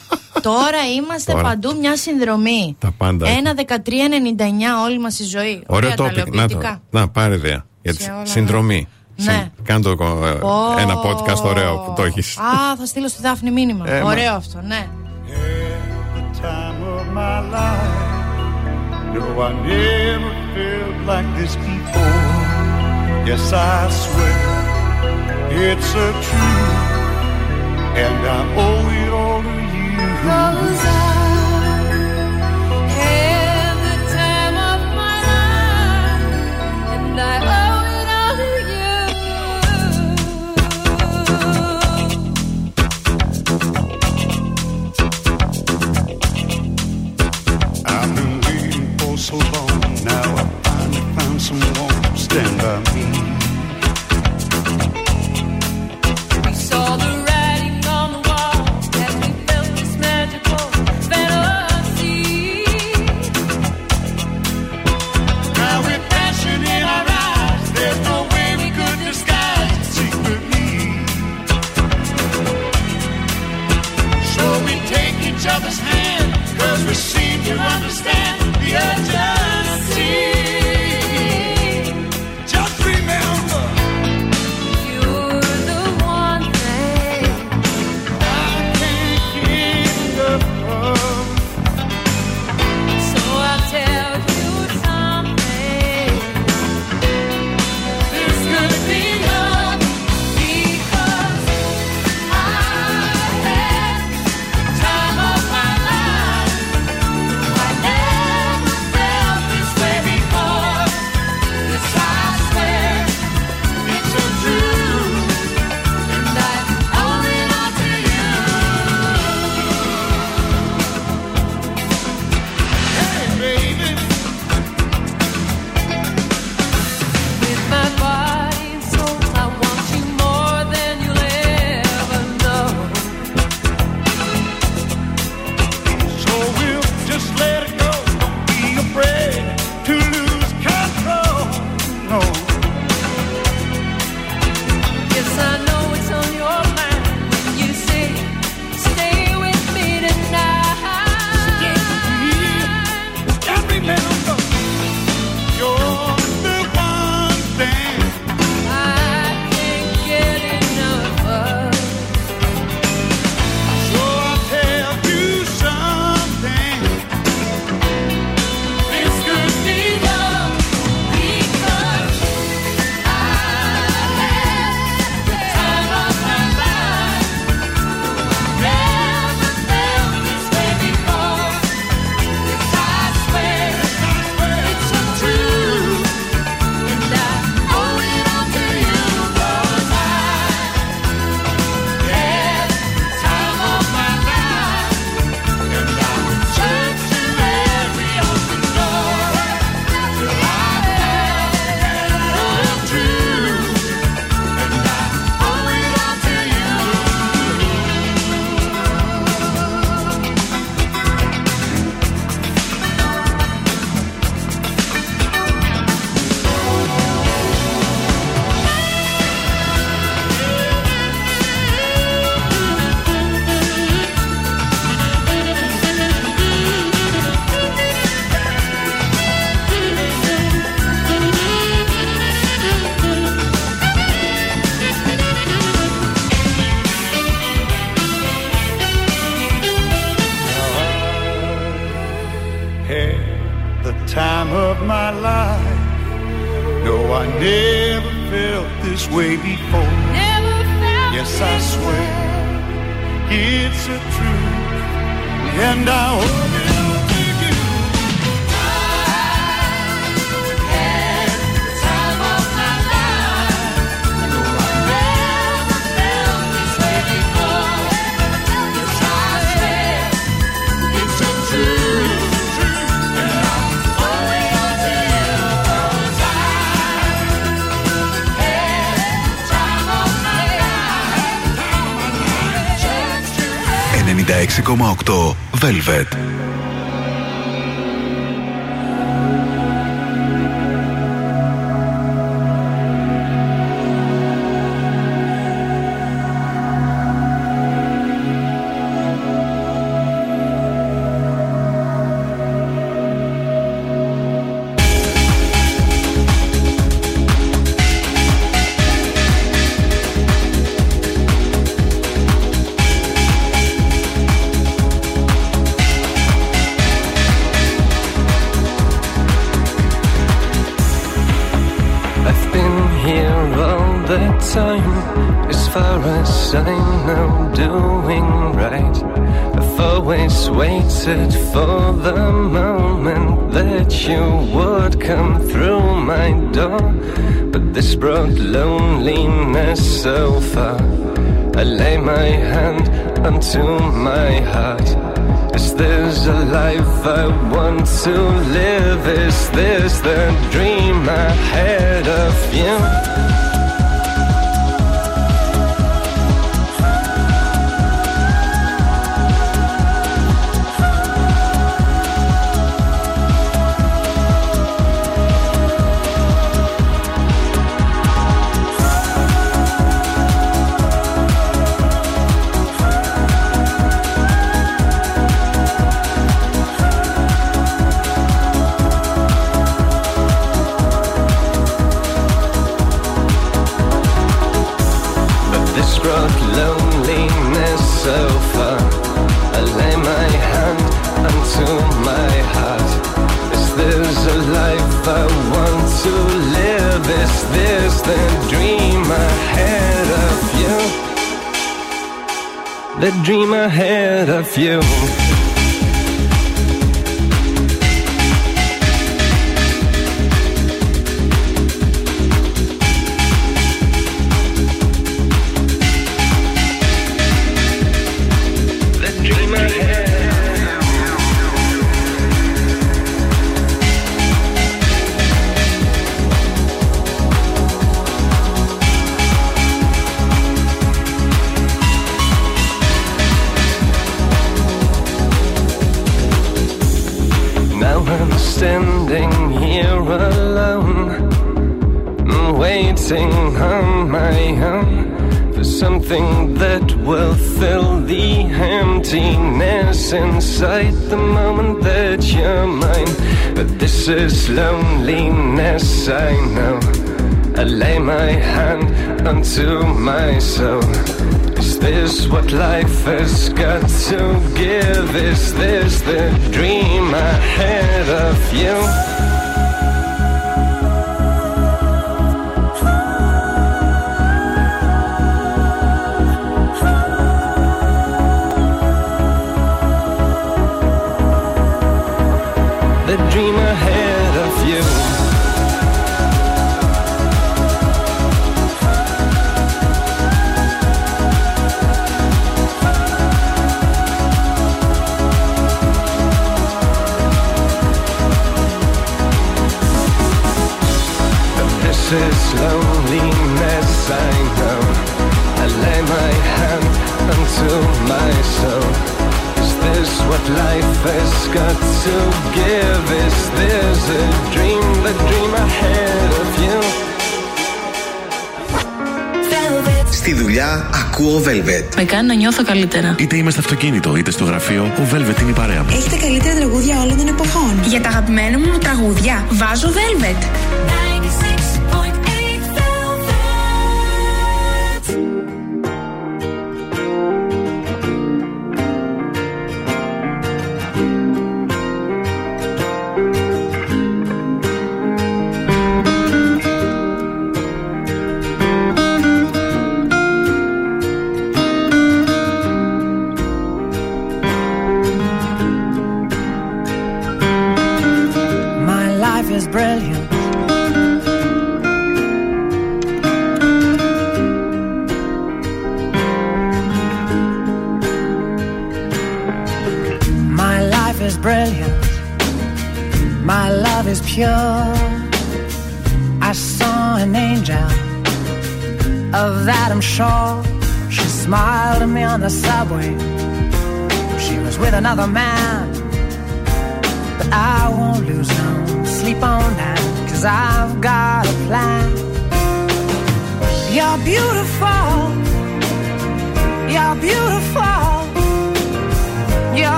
τώρα είμαστε Τώρα. παντού μια συνδρομή. Τα πάντα. Ένα 13,99 όλη μας η ζωή. Ωραίο Ωραία, τα topic. Να, το, λεωποιητικά. να πάρε ιδέα. Για τη Σε όλα, συνδρομή. ναι. Ναι. Κάνε το, ε, Πω. ένα podcast ωραίο που το έχει. Α, θα στείλω στη Δάφνη μήνυμα. Ε, μα- Ωραίο αυτό, ναι. time of my life. No, I never felt like this before. Yes, I swear it's a truth, and I owe it all to you. Cause your journey. My hand onto my heart. Is this a life I want to live? Is this the dream I had of you? What life has got to give? Is this the dream I had of you? The this a dream, the dream I had of you? Στη δουλειά ακούω Velvet. Με κάνει να νιώθω καλύτερα. Είτε είμαι στο αυτοκίνητο, είτε στο γραφείο, ο Velvet είναι η παρέα μου. Έχετε καλύτερα τραγούδια όλων των εποχών. Για τα αγαπημένα μου τραγούδια βάζω Velvet.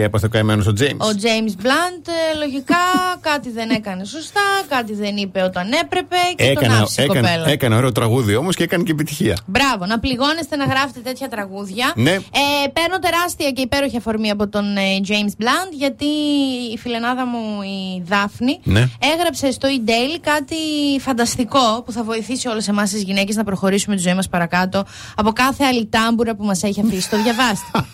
Τι- λέει. Τι έπαθε ο καημένο ο Τζέιμ. Ο James Blunt ε, λογικά κάτι δεν έκανε σωστά, κάτι δεν είπε όταν έπρεπε και τον Έκανε, άφησε η έκανε, κοπέλα. έκανε ωραίο τραγούδι όμως και έκανε και επιτυχία. Μπράβο, να πληγώνεστε να γράφετε τέτοια τραγούδια. Ναι. Ε, παίρνω τεράστια και υπέροχη αφορμή από τον ε, James Blunt γιατί η φιλενάδα μου η Δάφνη Ναι. έγραψε στο e-daily κάτι φανταστικό που θα βοηθήσει όλες εμάς τις γυναίκες να προχωρήσουμε τη ζωή μας παρακάτω από κάθε άλλη τάμπουρα που μας έχει αφήσει. Το διαβάστε.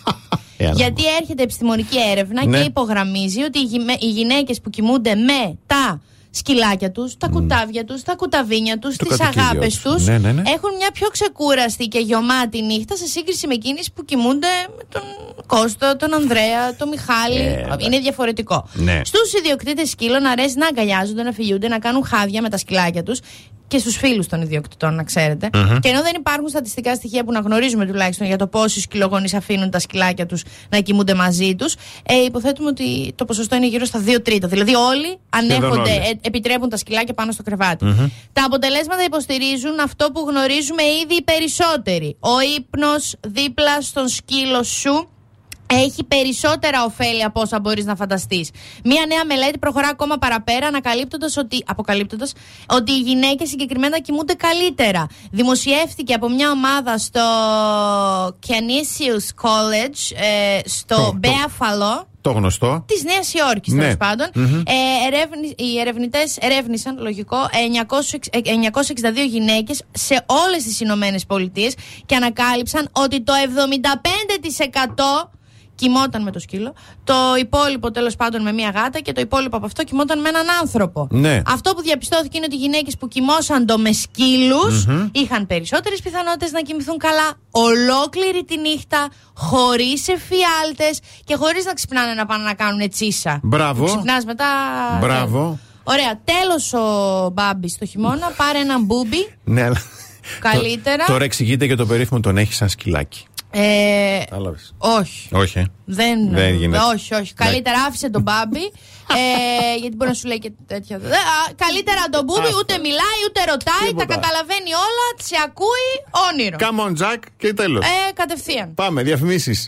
Έλα. Γιατί έρχεται επιστημονική έρευνα Ναι. και υπογραμμίζει ότι οι, γυme- οι γυναίκες που κοιμούνται με τα σκυλάκια τους, τα κουτάβια τους, τα κουταβίνια τους, Το τις κατοικίδιο αγάπες τους. τους, Ναι, ναι, ναι. έχουν μια πιο ξεκούραστη και γεωμάτη νύχτα σε σύγκριση με εκείνες που κοιμούνται με τον Κώστο, τον Ανδρέα, τον Μιχάλη. Ε, εντάξει. Είναι διαφορετικό. Ναι. Στους ιδιοκτήτες σκύλων αρέσει να αγκαλιάζονται, να φιλιούνται, να κάνουν χάδια με τα σκυλάκια τους και στους φίλους των ιδιοκτητών, να ξέρετε. Μμμ. Και ενώ δεν υπάρχουν στατιστικά στοιχεία που να γνωρίζουμε τουλάχιστον για το πόσοι σκυλογονεί αφήνουν τα σκυλάκια τους να κοιμούνται μαζί τους, ε, υποθέτουμε ότι το ποσοστό είναι γύρω στα 2 τρίτα. Δηλαδή όλοι ανέχονται, όλοι. ε, επιτρέπουν τα σκυλάκια πάνω στο κρεβάτι. Μμμ. Τα αποτελέσματα υποστηρίζουν αυτό που γνωρίζουμε ήδη οι περισσότεροι. Ο ύπνος δίπλα στον σκύλο σου έχει περισσότερα ωφέλη από όσα μπορείς να φανταστείς. Μία νέα μελέτη προχωρά ακόμα παραπέρα, ανακαλύπτοντας ότι, αποκαλύπτοντας ότι οι γυναίκες συγκεκριμένα κοιμούνται καλύτερα. Δημοσιεύτηκε από μια ομάδα στο Canisius College, ε, στο Το- το- Buffalo. Το γνωστό. Της Νέας Υόρκης, Ναι. τέλος πάντων. Μμμ. Ε, ερεύνη- οι ερευνητές ερεύνησαν, λογικό, 900 ε, 962 γυναίκες σε όλες τις Ηνωμένες Πολιτείες και ανακάλυψαν ότι το 75% κοιμόταν με το σκύλο, το υπόλοιπο τέλος πάντων με μία γάτα και το υπόλοιπο από αυτό κοιμόταν με έναν άνθρωπο. Ναι. Αυτό που διαπιστώθηκε είναι ότι οι γυναίκες που κοιμόσαν το με σκύλους Μμμ. είχαν περισσότερες πιθανότητες να κοιμηθούν καλά ολόκληρη τη νύχτα, χωρίς εφιάλτες και χωρίς να ξυπνάνε να πάνε να κάνουν τσίσα. Μπράβο. Ξυπνάς μετά. Μπράβο. Ωραία, τέλος ο Μπάμπης το χειμώνα. Πάρε έναν μπούμπι. Ναι, αλλά. Καλύτερα. Τώρα εξηγείται και το περίφημο τον έχει σαν σκυλάκι. Ε, Κατάλαβες. όχι. Όχι. ε. Δεν, Δεν γίνεται. όχι, όχι. Καλύτερα άφησε τον Μπάμπη. ε, γιατί μπορεί να σου λέει και τέτοια. Ε, α, καλύτερα τον Μπούμπι ούτε μιλάει ούτε ρωτάει. Τίποτα. Τα καταλαβαίνει όλα. Σε ακούει όνειρο. Come on, Jack και τέλος. Ε, κατευθείαν. Πάμε, διαφημίσεις.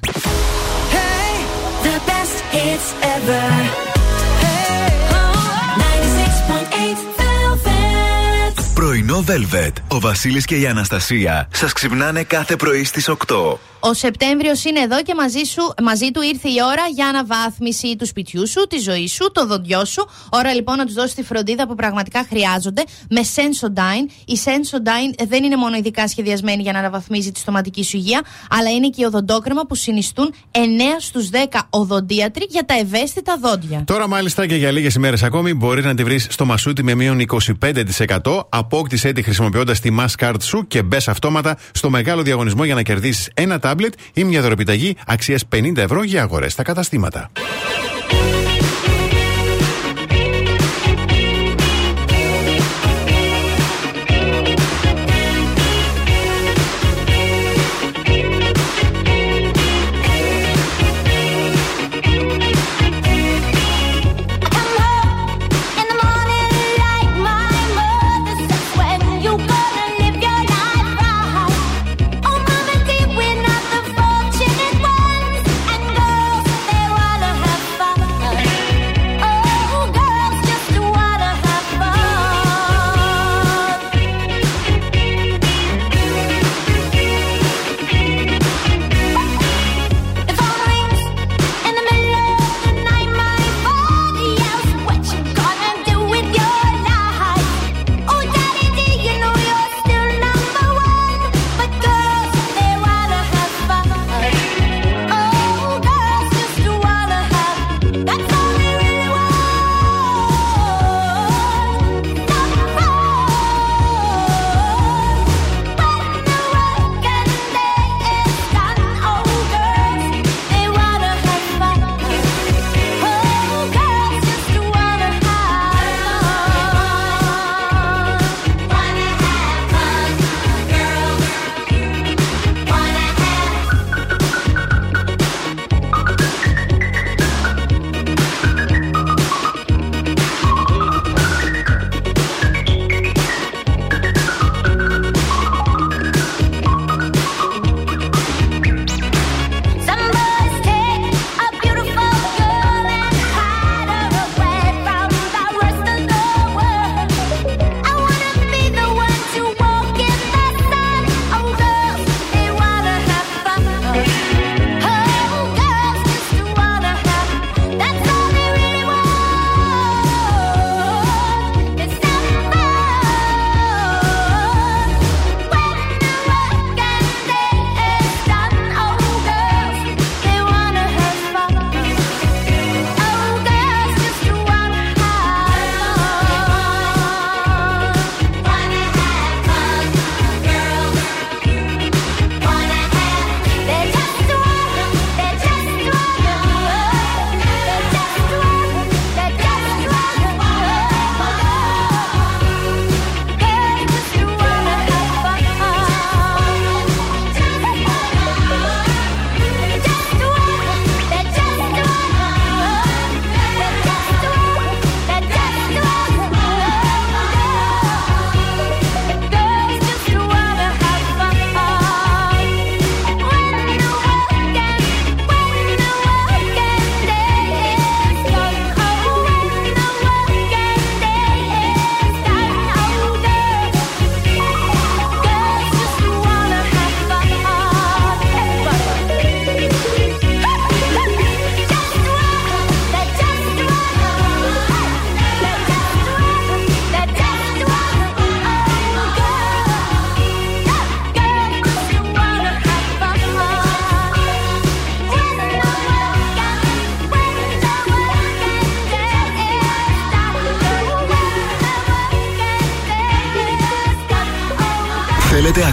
The best hits ever. Πρωινό Velvet. Ο Βασίλης και η Αναστασία σας ξυπνάνε κάθε πρωί στις 8. Ο Σεπτέμβριος είναι εδώ και μαζί, σου, μαζί του ήρθε η ώρα για αναβάθμιση του σπιτιού σου, τη ζωή σου, το δοντιό σου. Ώρα λοιπόν να τους δώσεις τη φροντίδα που πραγματικά χρειάζονται με Sensodyne. Η Sensodyne δεν είναι μόνο ειδικά σχεδιασμένη για να αναβαθμίζει τη στοματική σου υγεία, αλλά είναι και η οδοντόκρεμα που συνιστούν 9 στους 10 οδοντίατροι για τα ευαίσθητα δόντια. Τώρα, μάλιστα και για λίγες ημέρες ακόμη, μπορεί να τη βρεις στο μασούτι με μείον 25%. Απόκτησέ τη χρησιμοποιώντας τη Mask Card σου και μπες αυτόματα στο μεγάλο διαγωνισμό για να κερδίσεις ένα τάμπλετ ή μια δωρεπιταγή αξίας 50 ευρώ για αγορές στα καταστήματα.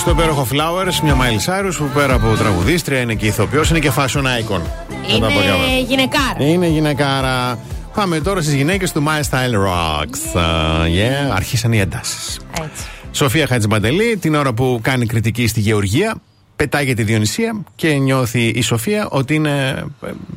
Στο υπέροχο Flowers. Μια Miley Cyrus που πέρα από τραγουδίστρια είναι και ηθοποιός, είναι και fashion icon. Δεν τα πω για Είναι γυναικάρα. Είναι γυναικάρα. Πάμε τώρα στις γυναίκες του My Style Rocks. Uh, yeah, αρχίσαν οι εντάσεις. Έτσι. Σοφία Χατζημπαντελή, την ώρα που κάνει κριτική στη Γεωργία, πετάγεται τη Διονυσία και νιώθει η Σοφία ότι είναι.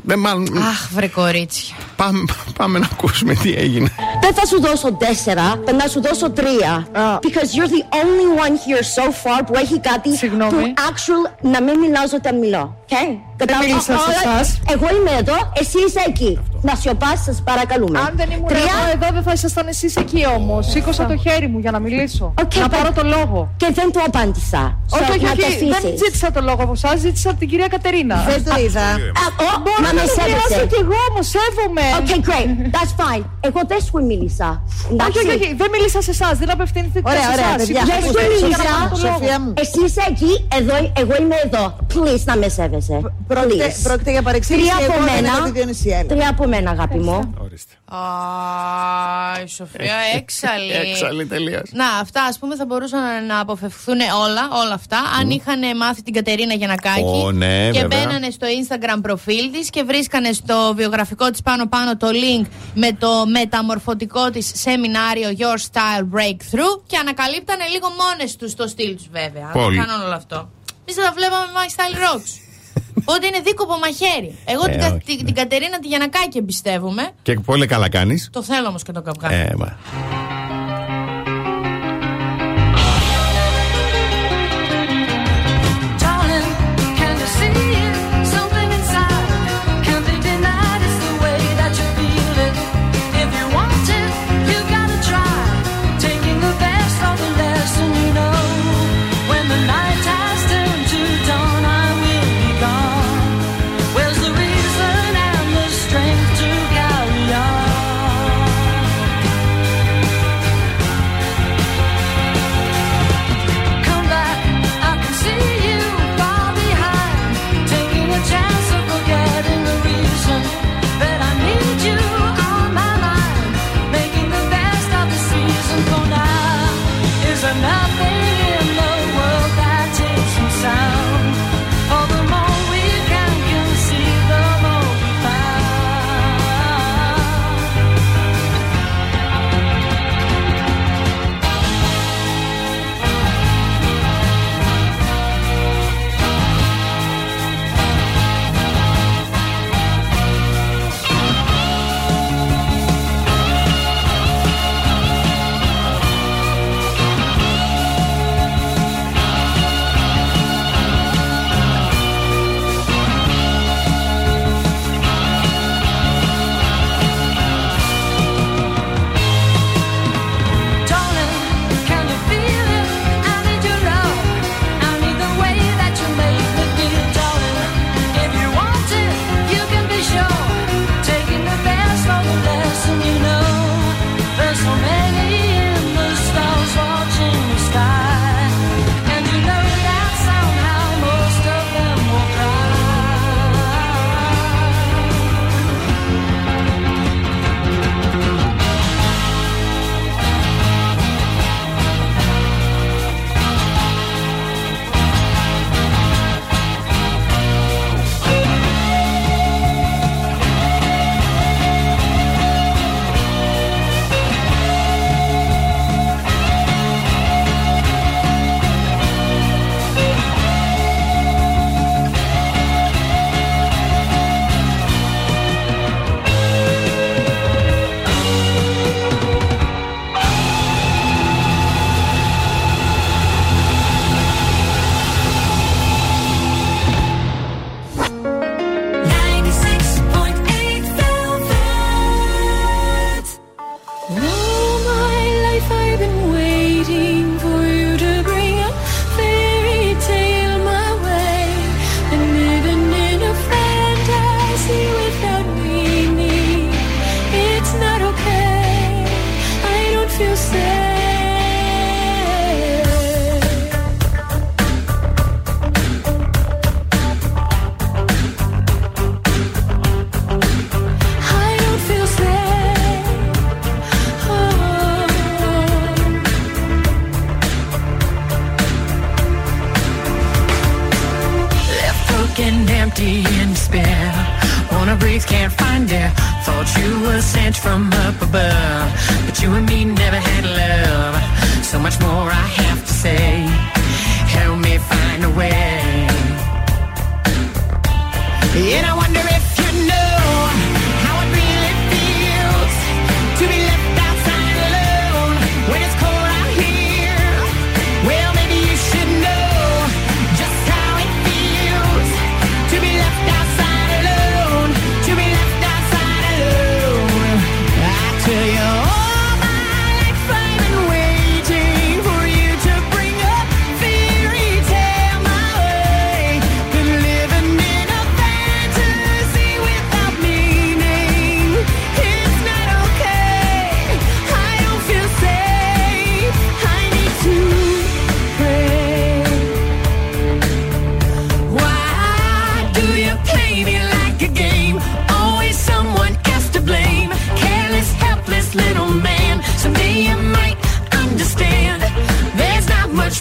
ε, μάλλον, Αχ, βρε κορίτσια. πάμε, πάμε να ακούσουμε τι έγινε. Δεν θα σου δώσω τέσσερα, θα σου δώσω τρία. Because you're the only one here so far που έχει κάτι Συγγνώμη. του actual να μην μιλάω όταν μιλώ. Okay? Κατάλαβα. μίλησα σε Όλα- εσάς. Εγώ είμαι εδώ, εσύ είσαι εκεί. Να σιωπάς, σας παρακαλούμε. Αν δεν ήμουν Τρία. εγώ εδώ, δεν θα ήσασταν εσείς εκεί όμως. Σήκωσα το χέρι μου για να μιλήσω. Οκ, να παι- πάρω το λόγο. Και δεν το απάντησα. Όχι, So, όχι, να το όχι. Δεν αφήσεις. ζήτησα το λόγο από εσάς, ζήτησα από την κυρία Κατερίνα. Δεν το είδα. Α, ο, Μπορώ μα να με το σέβεσαι. μοιράσω κι εγώ όμως, σέβομαι. Okay, great. That's fine. Εγώ δεν σου μίλησα. Όχι, όχι, όχι, δεν μίλησα σε εσάς, δεν απευθύνθηκα Ωραία, σε ωραία, εσάς. παιδιά. Σήκωσα Δεν το σου χέρι για να μίλησα. πάρω το λόγο. Εσύ είσαι εκεί, εδώ, εγώ είμαι εδώ. Please να με σέβεσαι. πρόκειται- Please. πρόκειται για παρεξήγηση, Τρία από εγώ δεν μένα. έχω τη Διονυσία, έλα. Τρία από μένα, αγάπη μου. Α, η Σοφία έξαλλη. Έξαλλη τελεία. Να, αυτά ας πούμε θα μπορούσαν να αποφευχθούν όλα, όλα αυτά, αν είχαν μάθει την Κατερίνα Γιανακάκη Ω, ναι, και βέβαια. μπαίνανε στο Instagram προφίλ της και βρίσκανε στο βιογραφικό της πάνω-πάνω το link με το μεταμορφωτικό της σεμινάριο Your Style Breakthrough και ανακαλύπτανε λίγο μόνες τους το στυλ τους, βέβαια. Πολύ. Αν κάνουν όλο αυτό. Εμεί θα τα βλέπαμε με My Style Rocks. Ότι είναι δίκοπο μαχαίρι. Εγώ Ε, την, Κα- όχι. την, την Κατερίνα τη Γιανακάκη εμπιστεύομαι. Και πολύ καλά κάνεις. Το θέλω όμως και τον καπκάν. Ε, μα.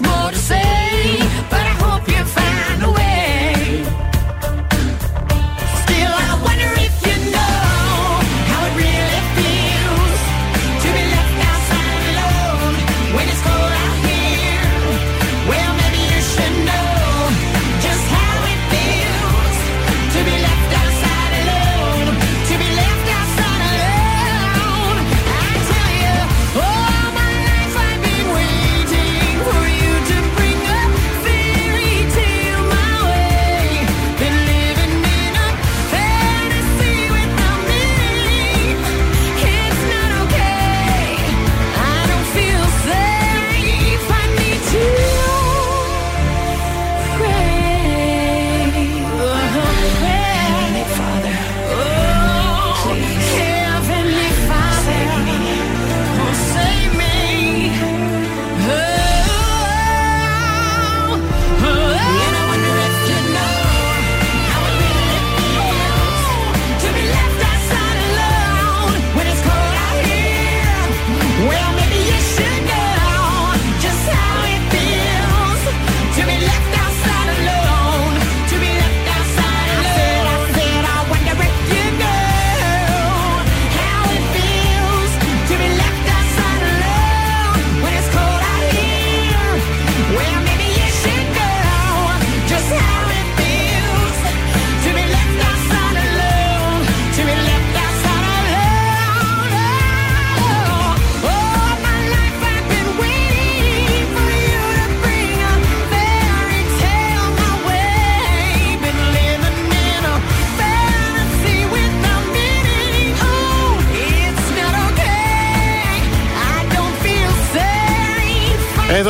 More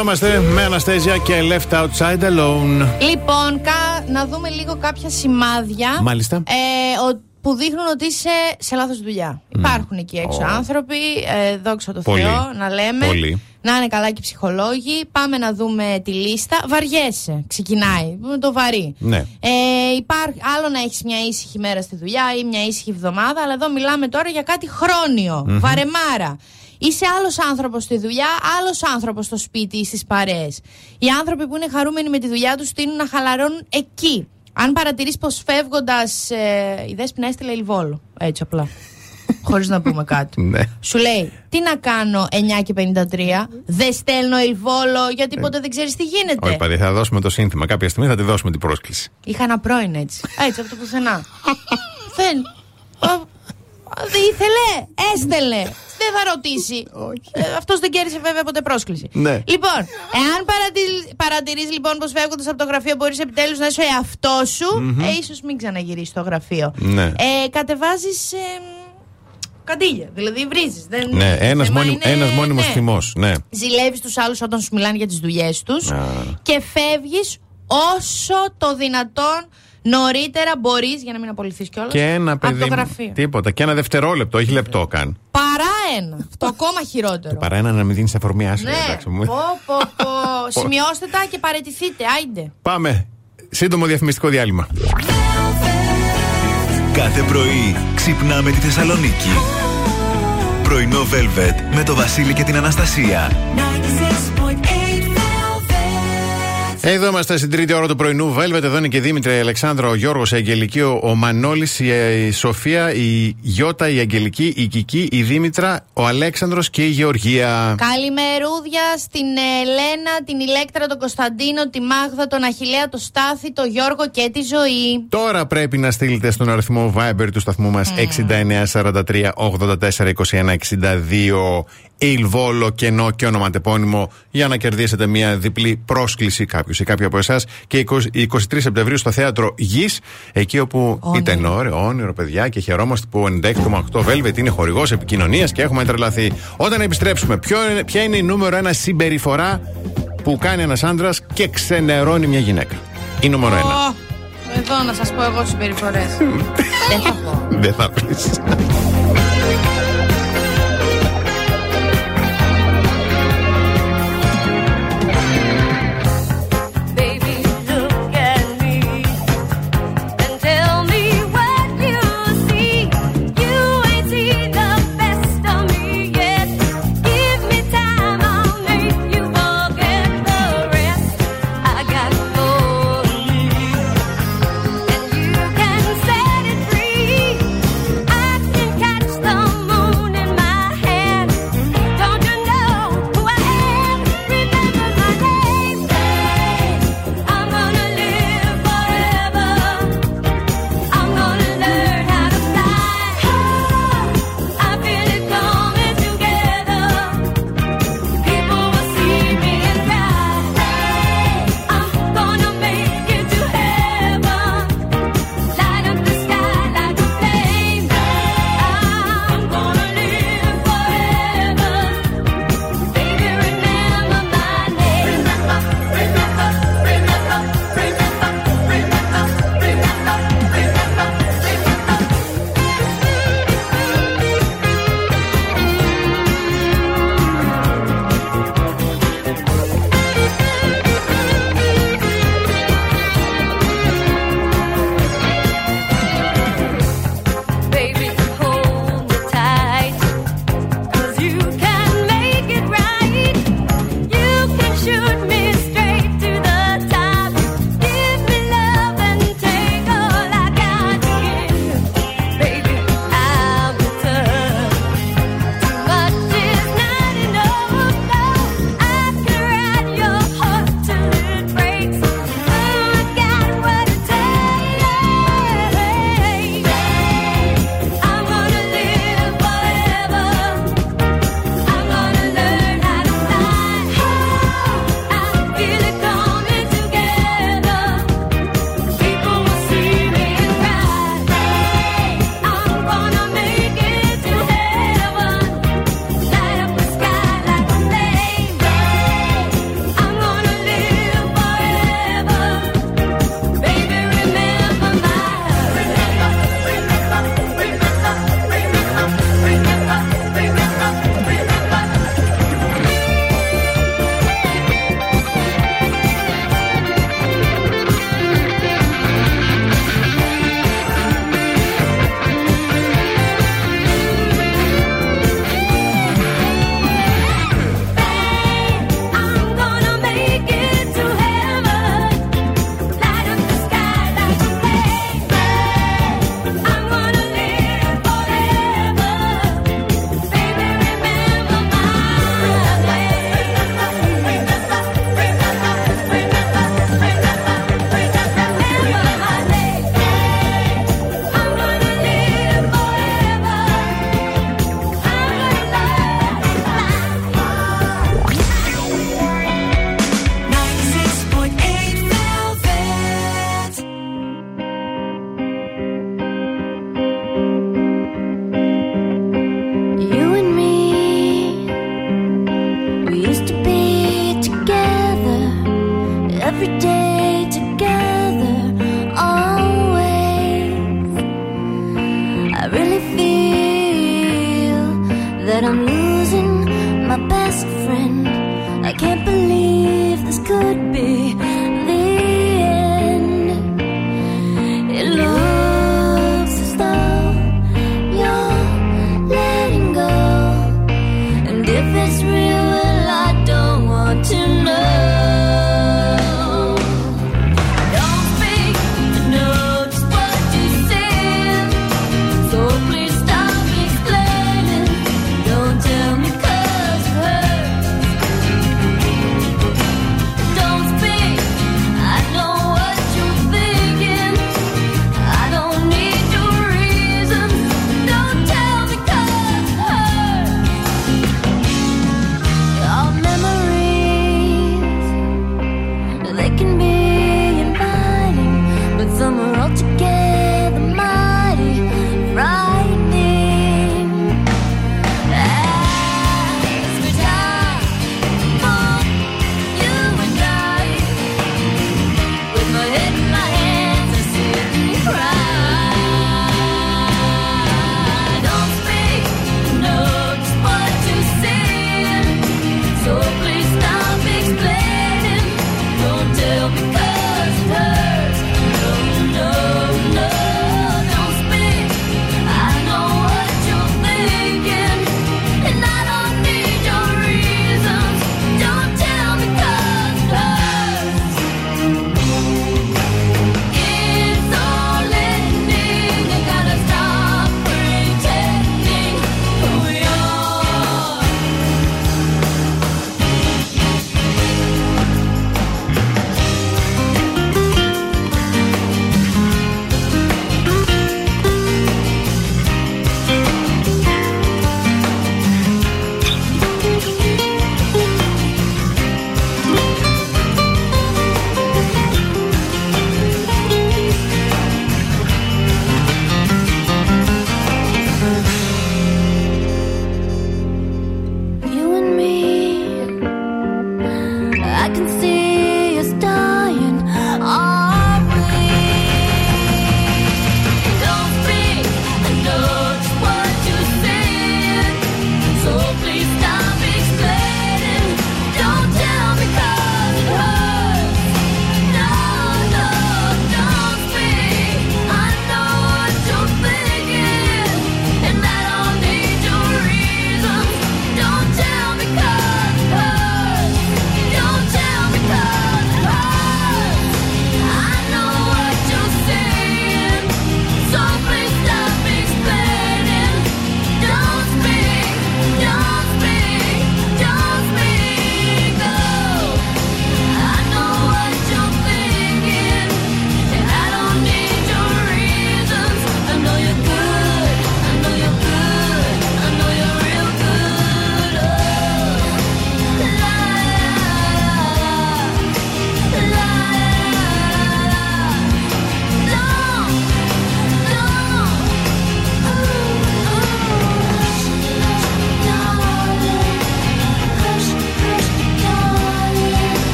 είμαστε με Αναστέζια και Left Outside Alone. Λοιπόν, κα- να δούμε λίγο κάποια σημάδια. Μάλιστα. Ε, ο- που δείχνουν ότι είσαι σε λάθος δουλειά. Υπάρχουν εκεί έξω Ω. άνθρωποι, ε, δόξα τω Πολύ. Θεώ, να λέμε. Πολύ. Να είναι καλά και οι ψυχολόγοι. Πάμε να δούμε τη λίστα. Βαριέσαι. Ξεκινάει. Με το βαρύ. Ναι. Ε, υπάρχει, άλλο να έχεις μια ήσυχη μέρα στη δουλειά ή μια ήσυχη εβδομάδα, αλλά εδώ μιλάμε τώρα για κάτι χρόνιο. Μμμ. Βαρεμάρα. Είσαι άλλος άνθρωπος στη δουλειά, άλλος άνθρωπος στο σπίτι ή στις παρέες. Οι άνθρωποι που είναι χαρούμενοι με τη δουλειά τους τείνουν να χαλαρώνουν εκεί. Αν παρατηρείς πως φεύγοντας. Ε, η Δέσποινα έστειλε Ελβόλο. Έτσι απλά. Χωρίς να πούμε κάτι. Ναι. Σου λέει, τι να κάνω 9 και 53, δεν στέλνω Ελβόλο γιατί ποτέ δεν ξέρεις τι γίνεται. Όχι, παιδί, θα δώσουμε το σύνθημα. Κάποια στιγμή θα τη δώσουμε την πρόσκληση. Είχα ένα πρώην έτσι. Έτσι, από το πουθενά. Δεν. Α, Δεν ήθελε, έστελε. Δεν θα ρωτήσει. Ε, Αυτός δεν κέρδισε βέβαια ποτέ πρόσκληση. Ναι. Λοιπόν, εάν παρατηρείς λοιπόν πως φεύγοντας από το γραφείο μπορείς επιτέλους να είσαι ο εαυτός σου, Μμμ. ε, ίσως μην ξαναγυρίσεις στο γραφείο. Ναι. Ε, Κατεβάζεις. Ε, καντήλια. Δηλαδή βρίζεις. Ναι, ένας μόνιμο, ένας μόνιμος ναι. θυμός, Ναι. Ζηλεύεις τους άλλους όταν σου μιλάνε για τις δουλειές τους Α. και φεύγεις όσο το δυνατόν νωρίτερα μπορείς για να μην απολυθείς κιόλας. Και ένα παιδί. Από το μου- γραφείο. Τίποτα. Και ένα δευτερόλεπτο, όχι λεπτό καν. Παρά ένα. Αυτό ακόμα χειρότερο. Παρά ένα να μην δίνεις αφορμή άσχημα. Ναι. εντάξει, μου. Πω, πω, πω. Σημειώστε τα και παρετηθείτε. Άιντε. Πάμε. Σύντομο διαφημιστικό διάλειμμα. Κάθε πρωί ξυπνάμε τη Θεσσαλονίκη. Πρωινό Velvet με το Βασίλη και την Αναστασία. 96.8 Velvet. Εδώ είμαστε στην τρίτη ώρα του πρωινού. Βέλβεται, εδώ είναι και η Δήμητρη, η Αλεξάνδρα, ο Γιώργος, η Αγγελική, ο, ο Μανώλης, η, η Σοφία, η Γιώτα, η Αγγελική, η Κική, η Δήμητρα, ο Αλέξανδρος και η Γεωργία. Καλημερούδια στην Ελένα, την Ηλέκτρα, τον Κωνσταντίνο, τη Μάγδα, τον Αχηλέα, τον Στάθη, τον Γιώργο και τη Ζωή. Τώρα πρέπει να στείλετε στον αριθμό Viber του σταθμού μας 6943 84 21 62 Ιλβόλο, κενό και ονοματεπώνυμο για να κερδίσετε μια διπλή πρόσκληση κάποιο ή κάποια από εσάς και 20 23 Σεπτεμβρίου στο θέατρο Γης, εκεί όπου ήταν όνειρο, όνειρο, παιδιά, και χαιρόμαστε που 96,8 Velvet είναι χορηγός επικοινωνίας και έχουμε τρελαθεί. Όταν επιστρέψουμε, ποιο είναι, ποια είναι η νούμερο ένα συμπεριφορά που κάνει ένας άντρας και ξενερώνει μια γυναίκα; Η νούμερο ένα. Ω, Εδώ να σας πω εγώ τις συμπεριφορές. Δεν θα πω. Δεν θα πεις.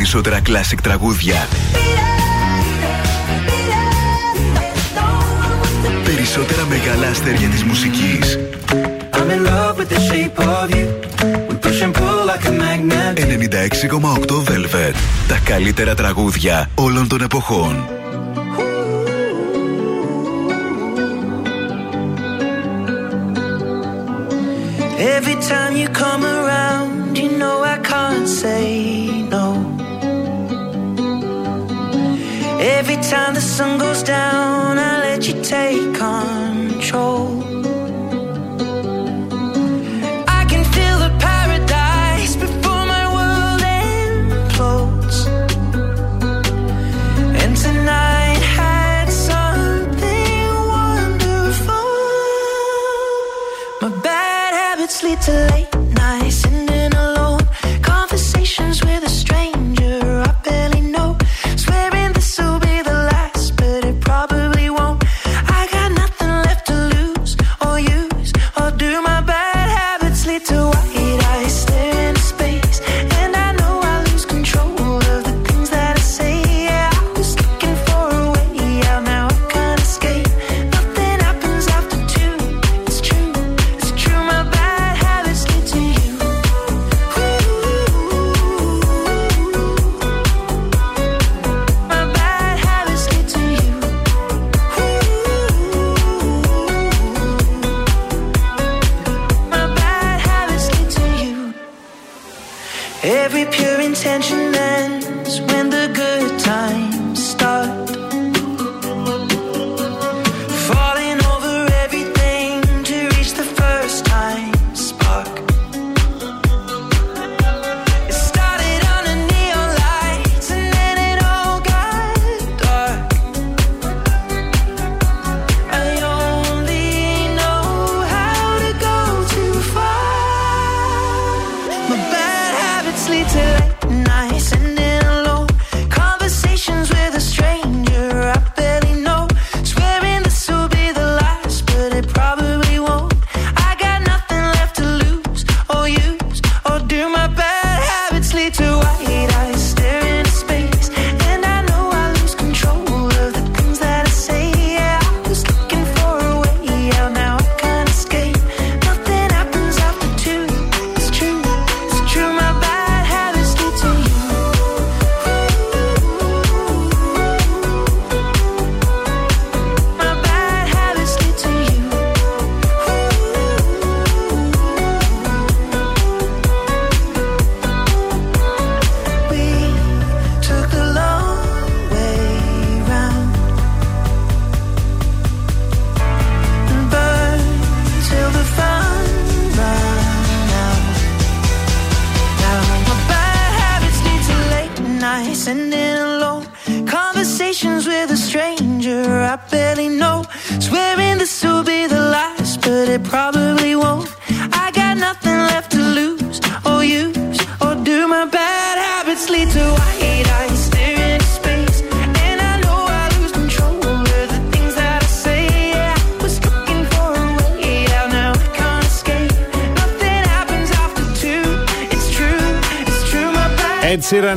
Περισσότερα classic τραγούδια. Περισσότερα μεγάλα αστέρια της μουσικής. I'm in love with the shape of you. We push and pull like a magnet. 96,8 Velvet. Τα καλύτερα τραγούδια όλων των εποχών. Every time you come around, you know I can't say time the sun goes down, I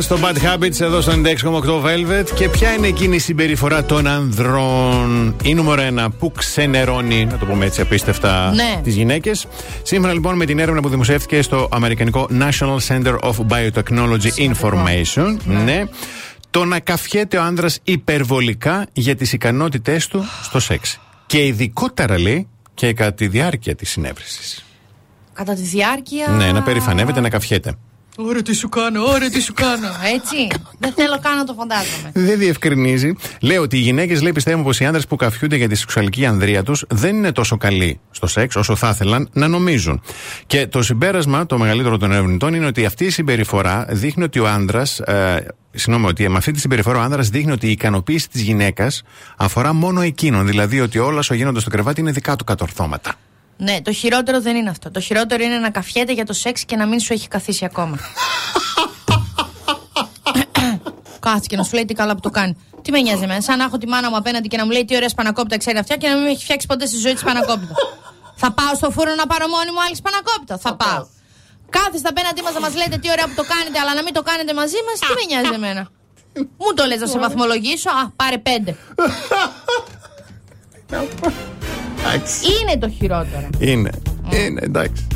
στο Bad Habits εδώ στο 96,8 Velvet. Και ποια είναι εκείνη η συμπεριφορά των ανδρών, η νούμερο ένα, που ξενερώνει, να το πούμε έτσι απίστευτα, Ναι. τις γυναίκες. Σύμφωνα λοιπόν με την έρευνα που δημοσιεύτηκε στο Αμερικανικό National Center of Biotechnology Information, ναι, το να καφιέται ο άνδρας υπερβολικά για τις ικανότητές του στο σεξ. Και ειδικότερα λέει και κατά τη διάρκεια της συνέβρεσης. Κατά τη διάρκεια. Ναι, να περηφανεύεται, να καφιέται. Ωραία, τι σου κάνω, ωραία, τι σου κάνω. Έτσι. Δεν θέλω καν να το φαντάζομαι. Δεν διευκρινίζει. Λέει ότι οι γυναίκες λέει πιστεύουν πως οι άντρες που καφιούνται για τη σεξουαλική ανδρεία τους δεν είναι τόσο καλοί στο σεξ όσο θα ήθελαν να νομίζουν. Και το συμπέρασμα, το μεγαλύτερο των ερευνητών, είναι ότι αυτή η συμπεριφορά δείχνει ότι ο άντρα. Ε, Συγγνώμη, ότι με αυτή τη συμπεριφορά ο άντρα δείχνει ότι η ικανοποίηση της γυναίκας αφορά μόνο εκείνον. Δηλαδή ότι όλα όσο γίνονται στο κρεβάτι είναι δικά του κατορθώματα. Ναι, το χειρότερο δεν είναι αυτό. Το χειρότερο είναι να καφιέται για το σεξ και να μην σου έχει καθίσει ακόμα. Κάθε και να σου λέει τι καλά που το κάνει. Τι με νοιάζει εμένα, σαν να έχω τη μάνα μου απέναντι και να μου λέει τι ωραία πανακόπτα ξέρει αυτιά και να μην με έχει φτιάξει ποτέ στη ζωή της σπανακόπτα. Θα πάω στο φούρνο να πάρω μόνη μου άλλη σπανακόπτα. Θα πάω. Κάθεστε απέναντί μας να μας λέτε τι ωραία που το κάνετε, αλλά να μην το κάνετε μαζί μας, τι με νοιάζει εμένα. Μου το λες να σε βαθμολογήσω. Α, πάρε πέντε. Είναι το χειρότερο. Είναι. Mm. Είναι, εντάξει.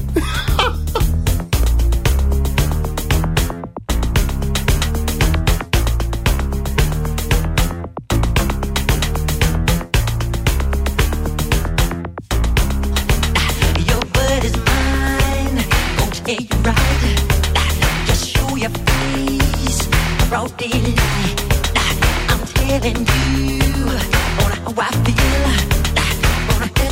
I'm telling you on how I feel.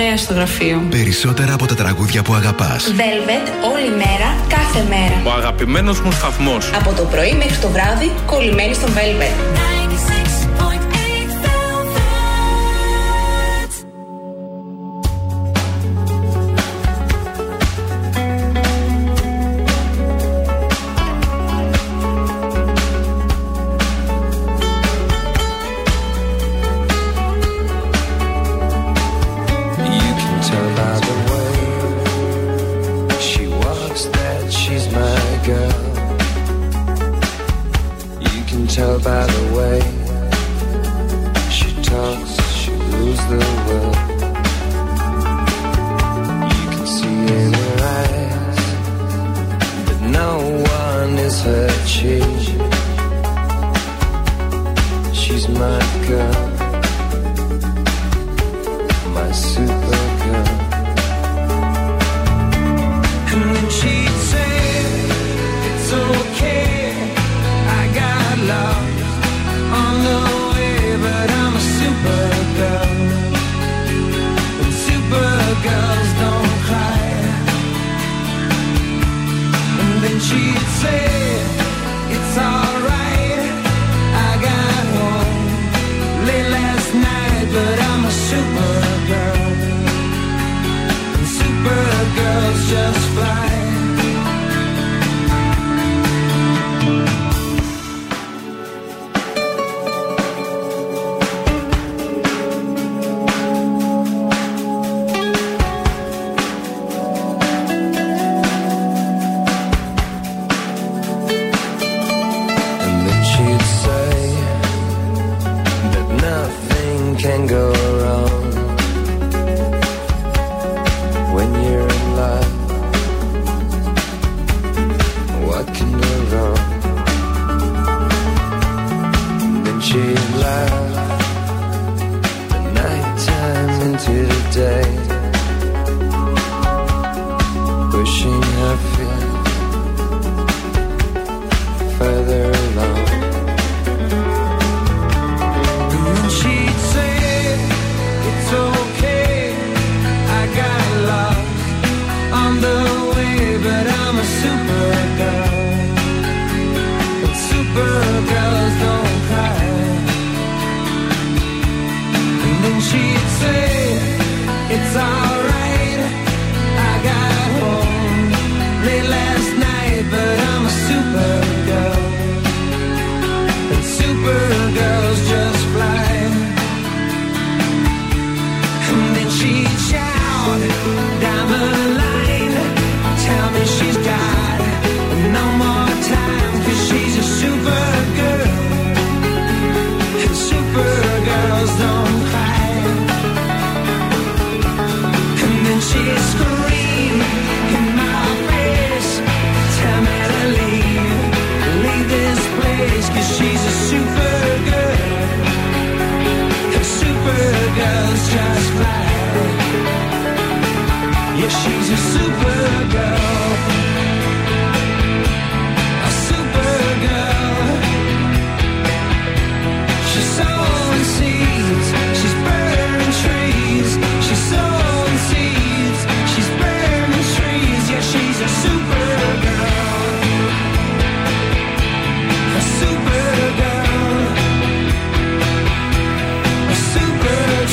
παρέα στο γραφείο. Περισσότερα από τα τραγούδια που αγαπάς. Velvet, όλη μέρα, κάθε μέρα. Ο αγαπημένος μου σταθμός. Από το πρωί μέχρι το βράδυ, κολλημένη στο Velvet.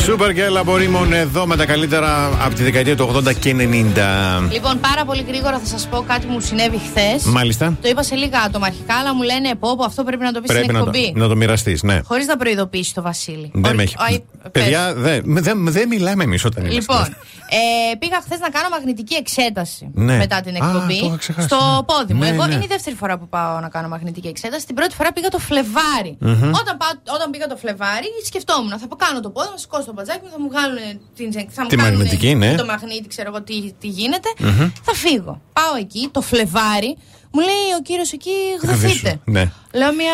Σούπερ και Λαμπορίμων εδώ με τα καλύτερα από τη δεκαετία του 80 και 90. Λοιπόν, πάρα πολύ γρήγορα θα σας πω κάτι που μου συνέβη χθες. Μάλιστα. Το είπα σε λίγα άτομα αρχικά, αλλά μου λένε πω, πω αυτό πρέπει να το πεις στην Πρέπει να το, εκπομπή. να το μοιραστείς, ναι. Χωρίς να προειδοποιήσει το Βασίλη. Δεν με έχει. Αι, Παιδιά, δεν δεν- δεν μιλάμε εμείς όταν είμαστε. Λοιπόν, ε, πήγα χθες να κάνω μαγνητική εξέταση Ναι. μετά την Α, εκπομπή το είχα ξεχάσει, στο ναι. πόδι μου. Ναι, Εγώ ναι. είναι η δεύτερη φορά που πάω να κάνω μαγνητική εξέταση. Την πρώτη φορά πήγα το Φλεβάρι. Μμμ. Όταν, πάω- όταν πήγα το Φλεβάρι, σκεφτόμουν θα κάνω το πόδι, θα σηκώσω το μπατζάκι μου, θα μου βγάλουν την, θα μου Τη κάνουνε μαγνητική, ναι. το μαγνήτη, ξέρω εγώ τι, τι γίνεται. Μμμ. Θα φύγω. Πάω εκεί, το Φλεβάρι. Μου λέει ο κύριος εκεί, γδοθείτε. Ναι. Λέω μια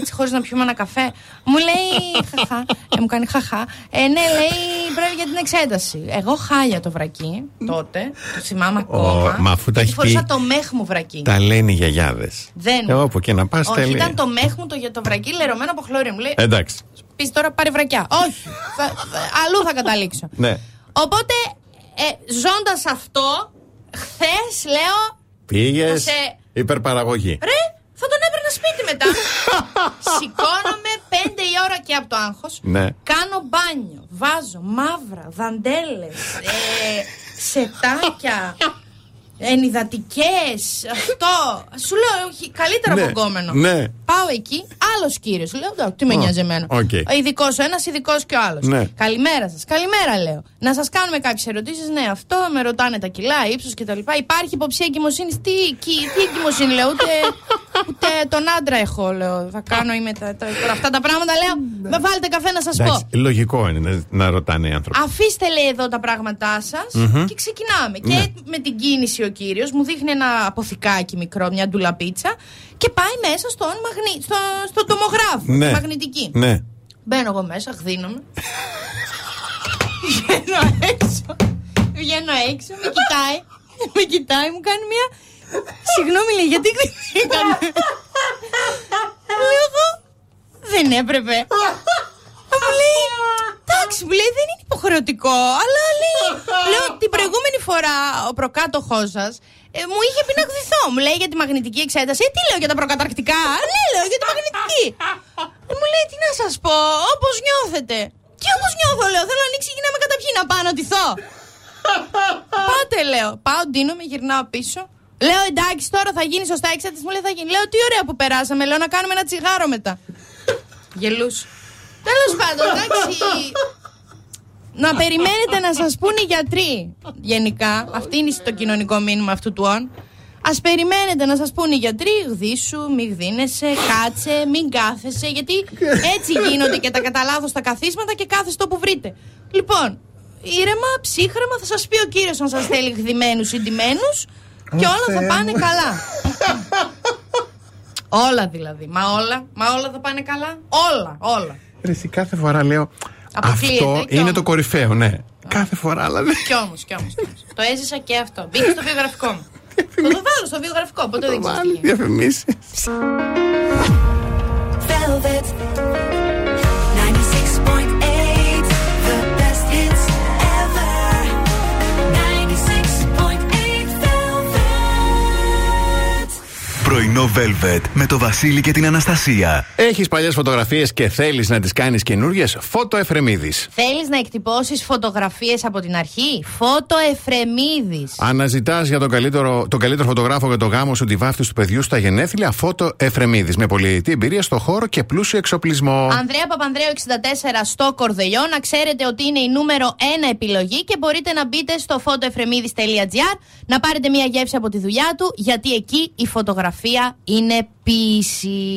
έτσι χωρίς να πιούμε ένα καφέ. Μου λέει χαχά. Ε, μου κάνει χαχά. Ε, ναι, λέει πρέπει για την εξέταση. Εγώ χάλια το βρακί τότε. Το θυμάμαι ακόμα. μα αφού τα γιατί έχει φορούσα πει- το μέχ μου βρακί. Τα λένε οι γιαγιάδες. Δεν. Εγώ όπου και να πας, Όχι, ήταν το μέχ μου το, για το βρακί λερωμένο από χλωρί. Μου λέει Εντάξει. Πεις τώρα πάρε βρακιά. Όχι. θα, θα- αλλού θα καταλήξω. Ναι. Οπότε ε, ζώντας αυτό, χθες λέω. Πήγες. Θα σε- Υπερπαραγωγή. Ρε, θα τον έπαιρνα σπίτι μετά. Σηκώνομαι 5 η ώρα και από το άγχος. Ναι. Κάνω μπάνιο. Βάζω μαύρα, δαντέλες, ε, σετάκια, ενυδατικές. Αυτό. Σου λέω, όχι, καλύτερα Ναι, από γκόμενο. ναι. Πάω εκεί, άλλος κύριος. Λέω, εντάξει, τι με Α, νοιάζει εμένα. οκ. Ειδικός ο ένας, ειδικός και ο άλλος. Ναι. Καλημέρα σας. Καλημέρα, λέω. Να σας κάνουμε κάποιες ερωτήσεις. Ναι, αυτό με ρωτάνε τα κιλά, ύψος κτλ. Υπάρχει υποψία εγκυμοσύνης; Τι, τι, τι εγκυμοσύνη, λέω. Ούτε, ούτε τον άντρα έχω, λέω. Θα κάνω είμαι τα, τα- τώρα αυτά τα πράγματα, λέω. Με βάλετε καφέ να σας πω. Εντάξει, λογικό είναι να, να ρωτάνε οι άνθρωποι. Αφήστε λέει εδώ τα πράγματά σας Μμμ. και ξεκινάμε. Ναι. Και με την κίνηση ο κύριος μου δείχνει ένα αποθηκάκι μικρό, μια ντουλαπίτσα και πάει μέσα στον μαγνη... στο, στο τομογράφο, Ναι. τη μαγνητική. Ναι. Μπαίνω εγώ μέσα, γδίνομαι. Βγαίνω έξω. Βγαίνω έξω, με κοιτάει. Με κοιτάει, μου κάνει μια. Συγγνώμη, λέει, γιατί κρυφτήκανε. Λέω εγώ. Δεν έπρεπε. Μου λέει. Εντάξει, μου λέει δεν είναι υποχρεωτικό, αλλά λέει. Λέω την προηγούμενη φορά ο προκάτοχός σας μου είχε πει να γδυθώ. Μου λέει για τη μαγνητική εξέταση. Ε, τι λέω για τα προκαταρκτικά; Ναι, λέω για τη μαγνητική. Ε, μου λέει τι να σας πω, όπως νιώθετε. Τι όπως νιώθω, λέω. Θέλω να ανοίξει η με καταπιεί να πάω να τυθώ. Πάτε, λέω. Πάω, ντύνομαι, γυρνάω πίσω. Λέω εντάξει, τώρα θα γίνει σωστά η εξέταση. Μου λέει θα γίνει. Λέω τι ωραία που περάσαμε. Λέω να κάνουμε ένα τσιγάρο μετά. Γελούς. Τέλος πάντων, εντάξει. Να περιμένετε να σας πούνε οι γιατροί. Γενικά, αυτή είναι το κοινωνικό μήνυμα αυτού του όν. Α περιμένετε να σας πούνε οι γιατροί, γδίσου, μη γδίνεσαι, κάτσε, μην κάθεσαι. Γιατί έτσι γίνονται και τα κατά λάθος τα καθίσματα και κάθεστε όπου βρείτε. Λοιπόν, ήρεμα, ψύχρεμα, θα σας πει ο κύριος αν σας θέλει γδημένου ή ντυμένους και όλα θα πάνε καλά. όλα δηλαδή. Μα όλα, μα όλα θα πάνε καλά. Όλα, όλα. Ρε, εσύ κάθε φορά λέω. Αποκλείεται, Αυτό κι είναι όμως. το κορυφαίο, ναι. Κάθε φορά, αλλά δεν. Κι όμως, κι όμως. το έζησα και αυτό. Μπήκε στο βιογραφικό μου. Θα το βάλω στο βιογραφικό, ποτέ δεν ξέρει. Διαφημίσεις. Πρωινό Velvet με το Βασίλη και την Αναστασία. Έχεις παλιές φωτογραφίες και θέλεις να τις κάνεις καινούριε. Φώτο Εφρεμίδης. Θέλεις να εκτυπώσεις φωτογραφίες από την αρχή; Φώτο Εφρεμίδης. Αναζητάς για τον καλύτερο, τον καλύτερο φωτογράφο για το γάμο σου τη βάφτιση του παιδιού στα γενέθλια; Φώτο Εφρεμίδης. Με πολυετή εμπειρία στο χώρο και πλούσιο εξοπλισμό. Ανδρέα Παπανδρέου 64 στο Κορδελιό. Να ξέρετε ότι είναι η νούμερο 1 επιλογή και μπορείτε να μπείτε στο photoefremidis.gr να πάρετε μια γεύση από τη δουλειά του, γιατί εκεί η φωτογραφία είναι ποιήση.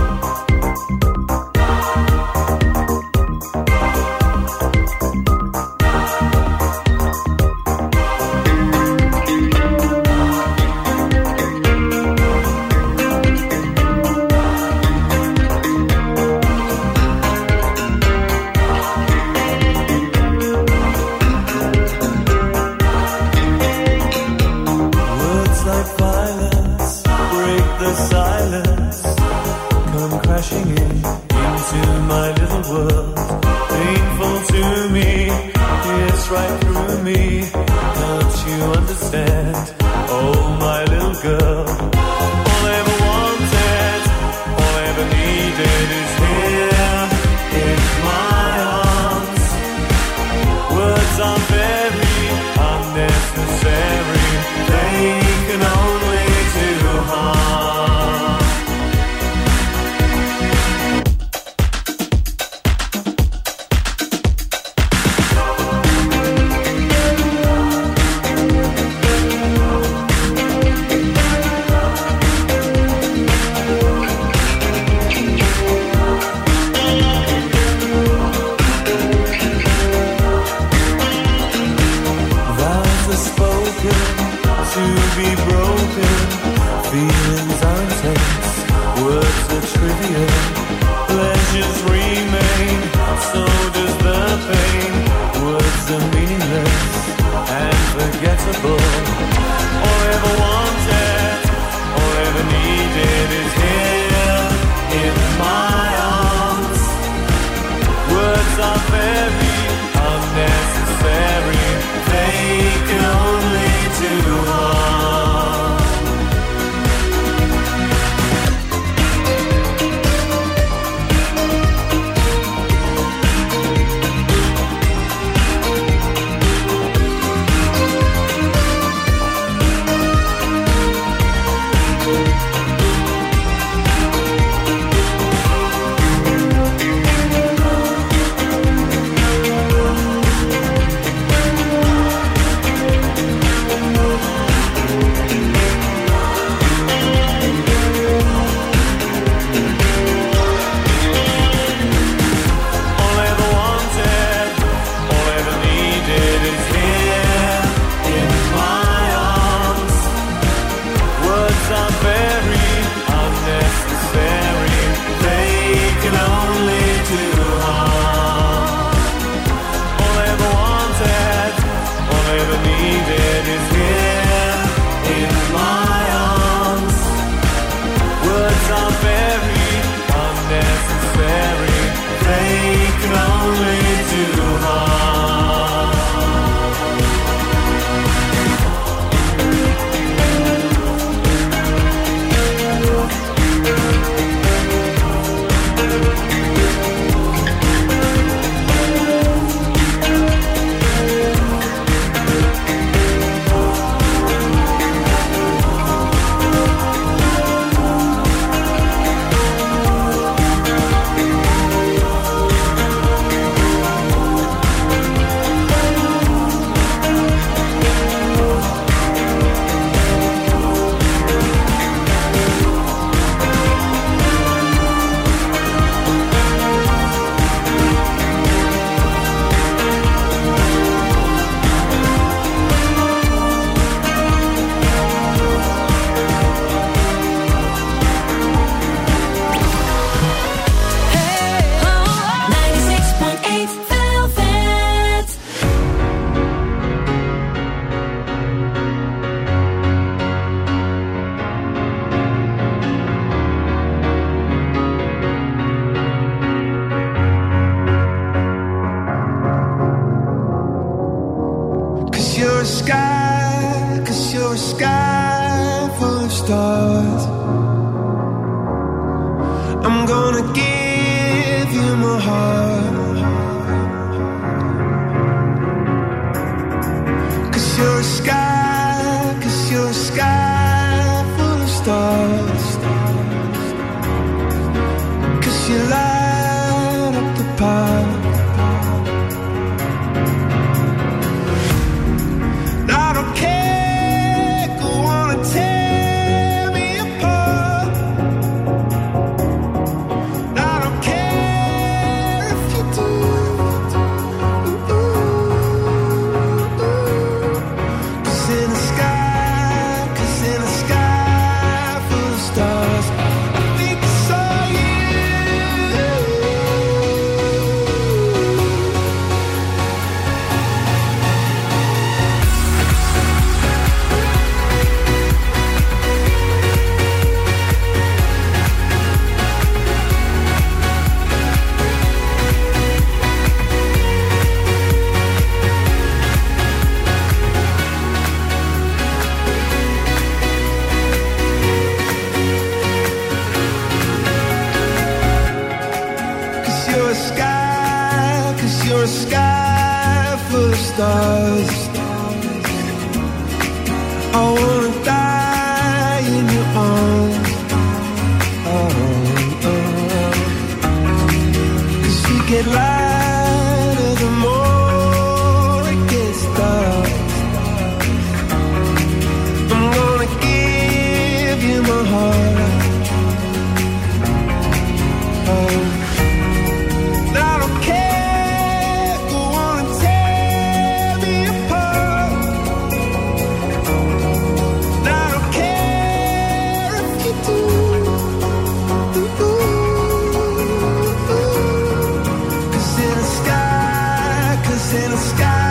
In the sky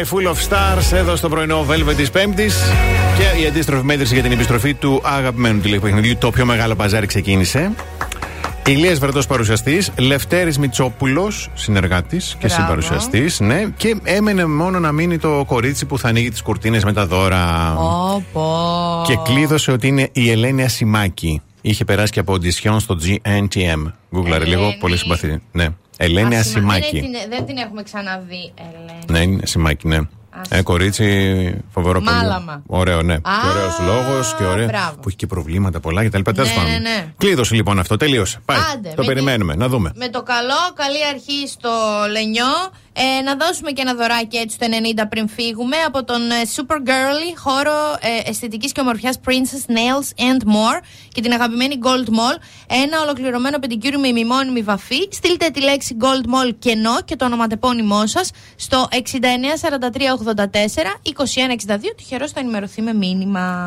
Sky Full of Stars, εδώ στο πρωινό Velvet της Πέμπτης. Και η αντίστροφη μέτρηση για την επιστροφή του αγαπημένου τηλεπαιχνιδιού. Το πιο μεγάλο παζάρι ξεκίνησε. Ηλίας Βρετός παρουσιαστής, Λευτέρης Μητσόπουλος συνεργάτης και Μπράβο. συμπαρουσιαστής, ναι, και έμενε μόνο να μείνει το κορίτσι που θα ανοίγει τις κουρτίνες με τα δώρα. Όπο. Και κλείδωσε ότι είναι η Ελένη Ασημάκη. Είχε περάσει και από οντισιόν στο GNTM. Γκούγκλαρε λίγο, πολύ συμπαθή. Ναι. Ελένη Ασημα- Δεν, Ασημάκη. την- δεν την έχουμε ξαναδεί, Ελένη. Ναι, είναι Ασημάκη, ναι. Ε, κορίτσι, φοβερό παιδί. Μάλαμα. Ωραίο, ναι. και ωραίος λόγος και ωραίο. μπράβο. Που έχει και προβλήματα πολλά κτλ. Τέλος Ναι, πάντων. ναι, ναι. Κλείδωσε λοιπόν αυτό, τελείωσε. Πάει. Άντε, το με περιμένουμε, να δούμε. Με το καλό, καλή αρχή στο Λενιό. Ε, να δώσουμε και ένα δωράκι έτσι το 90 πριν φύγουμε από τον ε, Super Girly χώρο ε, αισθητικής και ομορφιάς Princess Nails and More και την αγαπημένη Gold Mall. Ένα ολοκληρωμένο πεντικούριο με ημιμόνιμη βαφή. Στείλτε τη λέξη Gold Mall κενό και το ονοματεπώνυμό σας στο 694384 2162. Τυχερός θα ενημερωθεί με μήνυμα.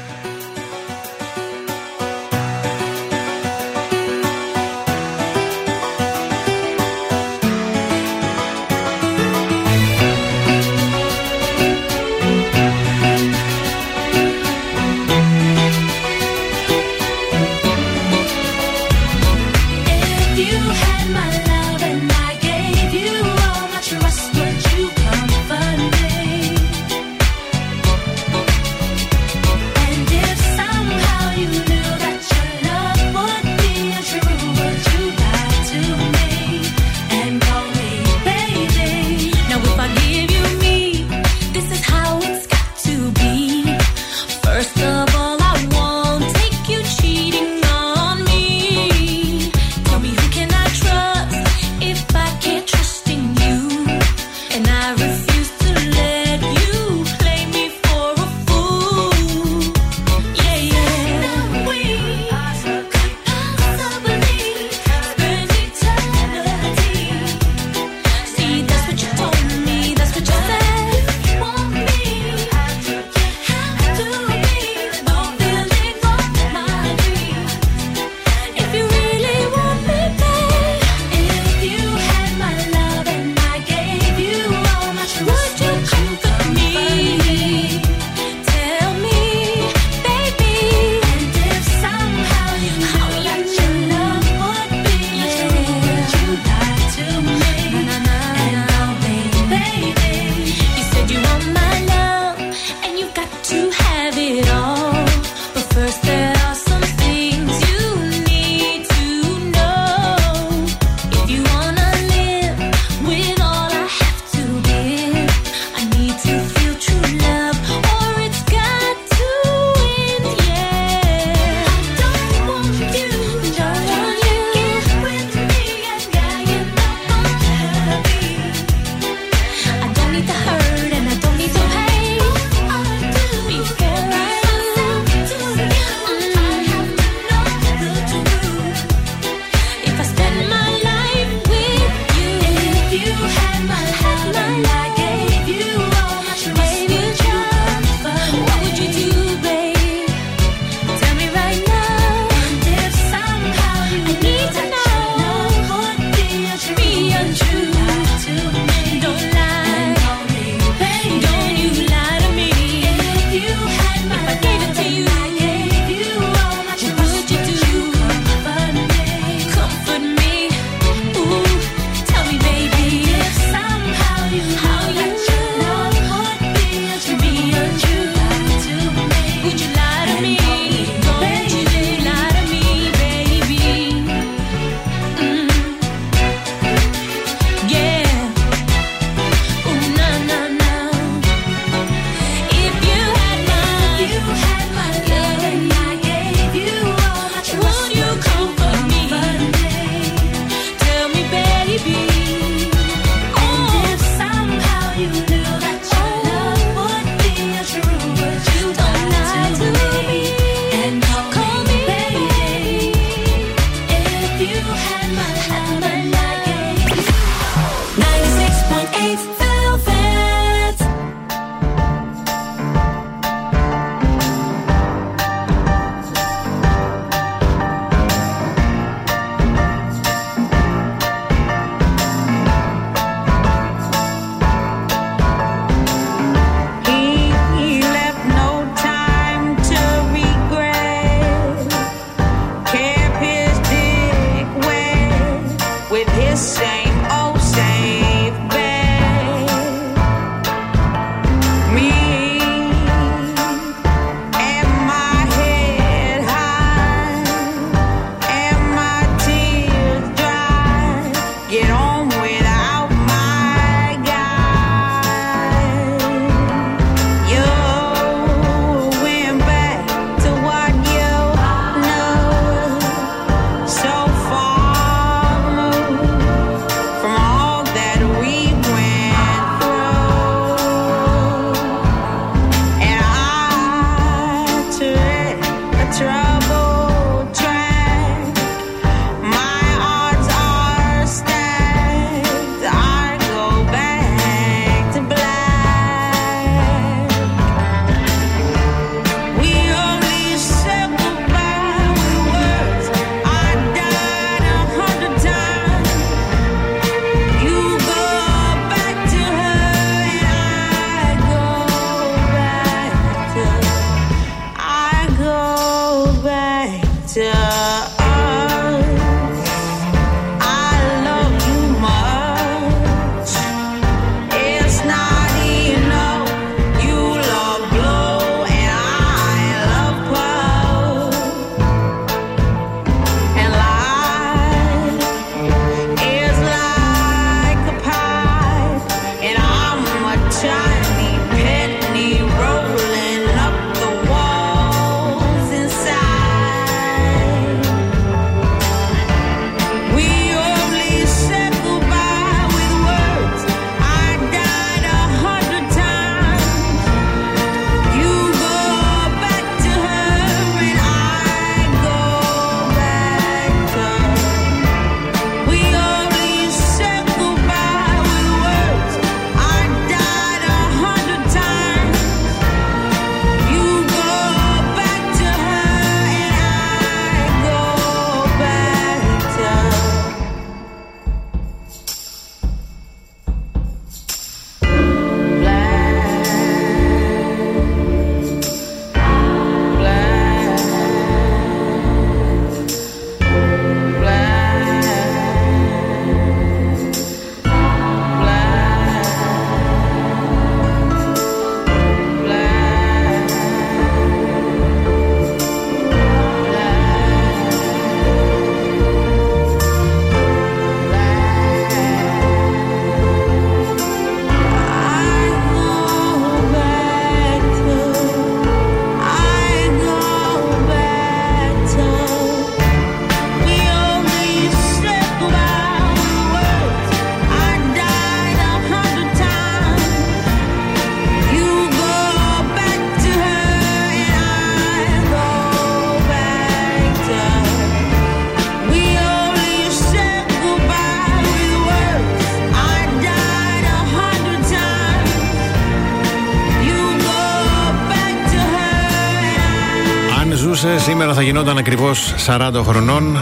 Σήμερα θα γινόταν ακριβώς 40 χρονών.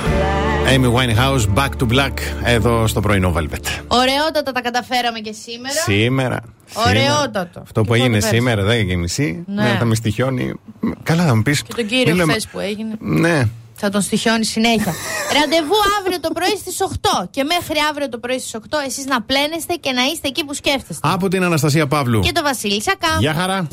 Amy Winehouse, Back to Black, εδώ στο πρωινό Velvet. Ωραιότατα τα καταφέραμε και σήμερα. Σήμερα. Ωραιότατο. Αυτό που Και έγινε πότε πέρασε. σήμερα, 10 και μισή, Ναι. ναι. θα με στοιχιώνει. Καλά, θα μου πεις. Και τον κύριο χθες που έγινε. Ναι. Θα τον στοιχιώνει συνέχεια. Ραντεβού αύριο το πρωί στις 8. Και μέχρι αύριο το πρωί στις 8 εσείς να πλένεστε και να είστε εκεί που σκέφτεστε. Από την Αναστασία Παύλου. Και το Βασίλη Σακά. Γεια χαρά.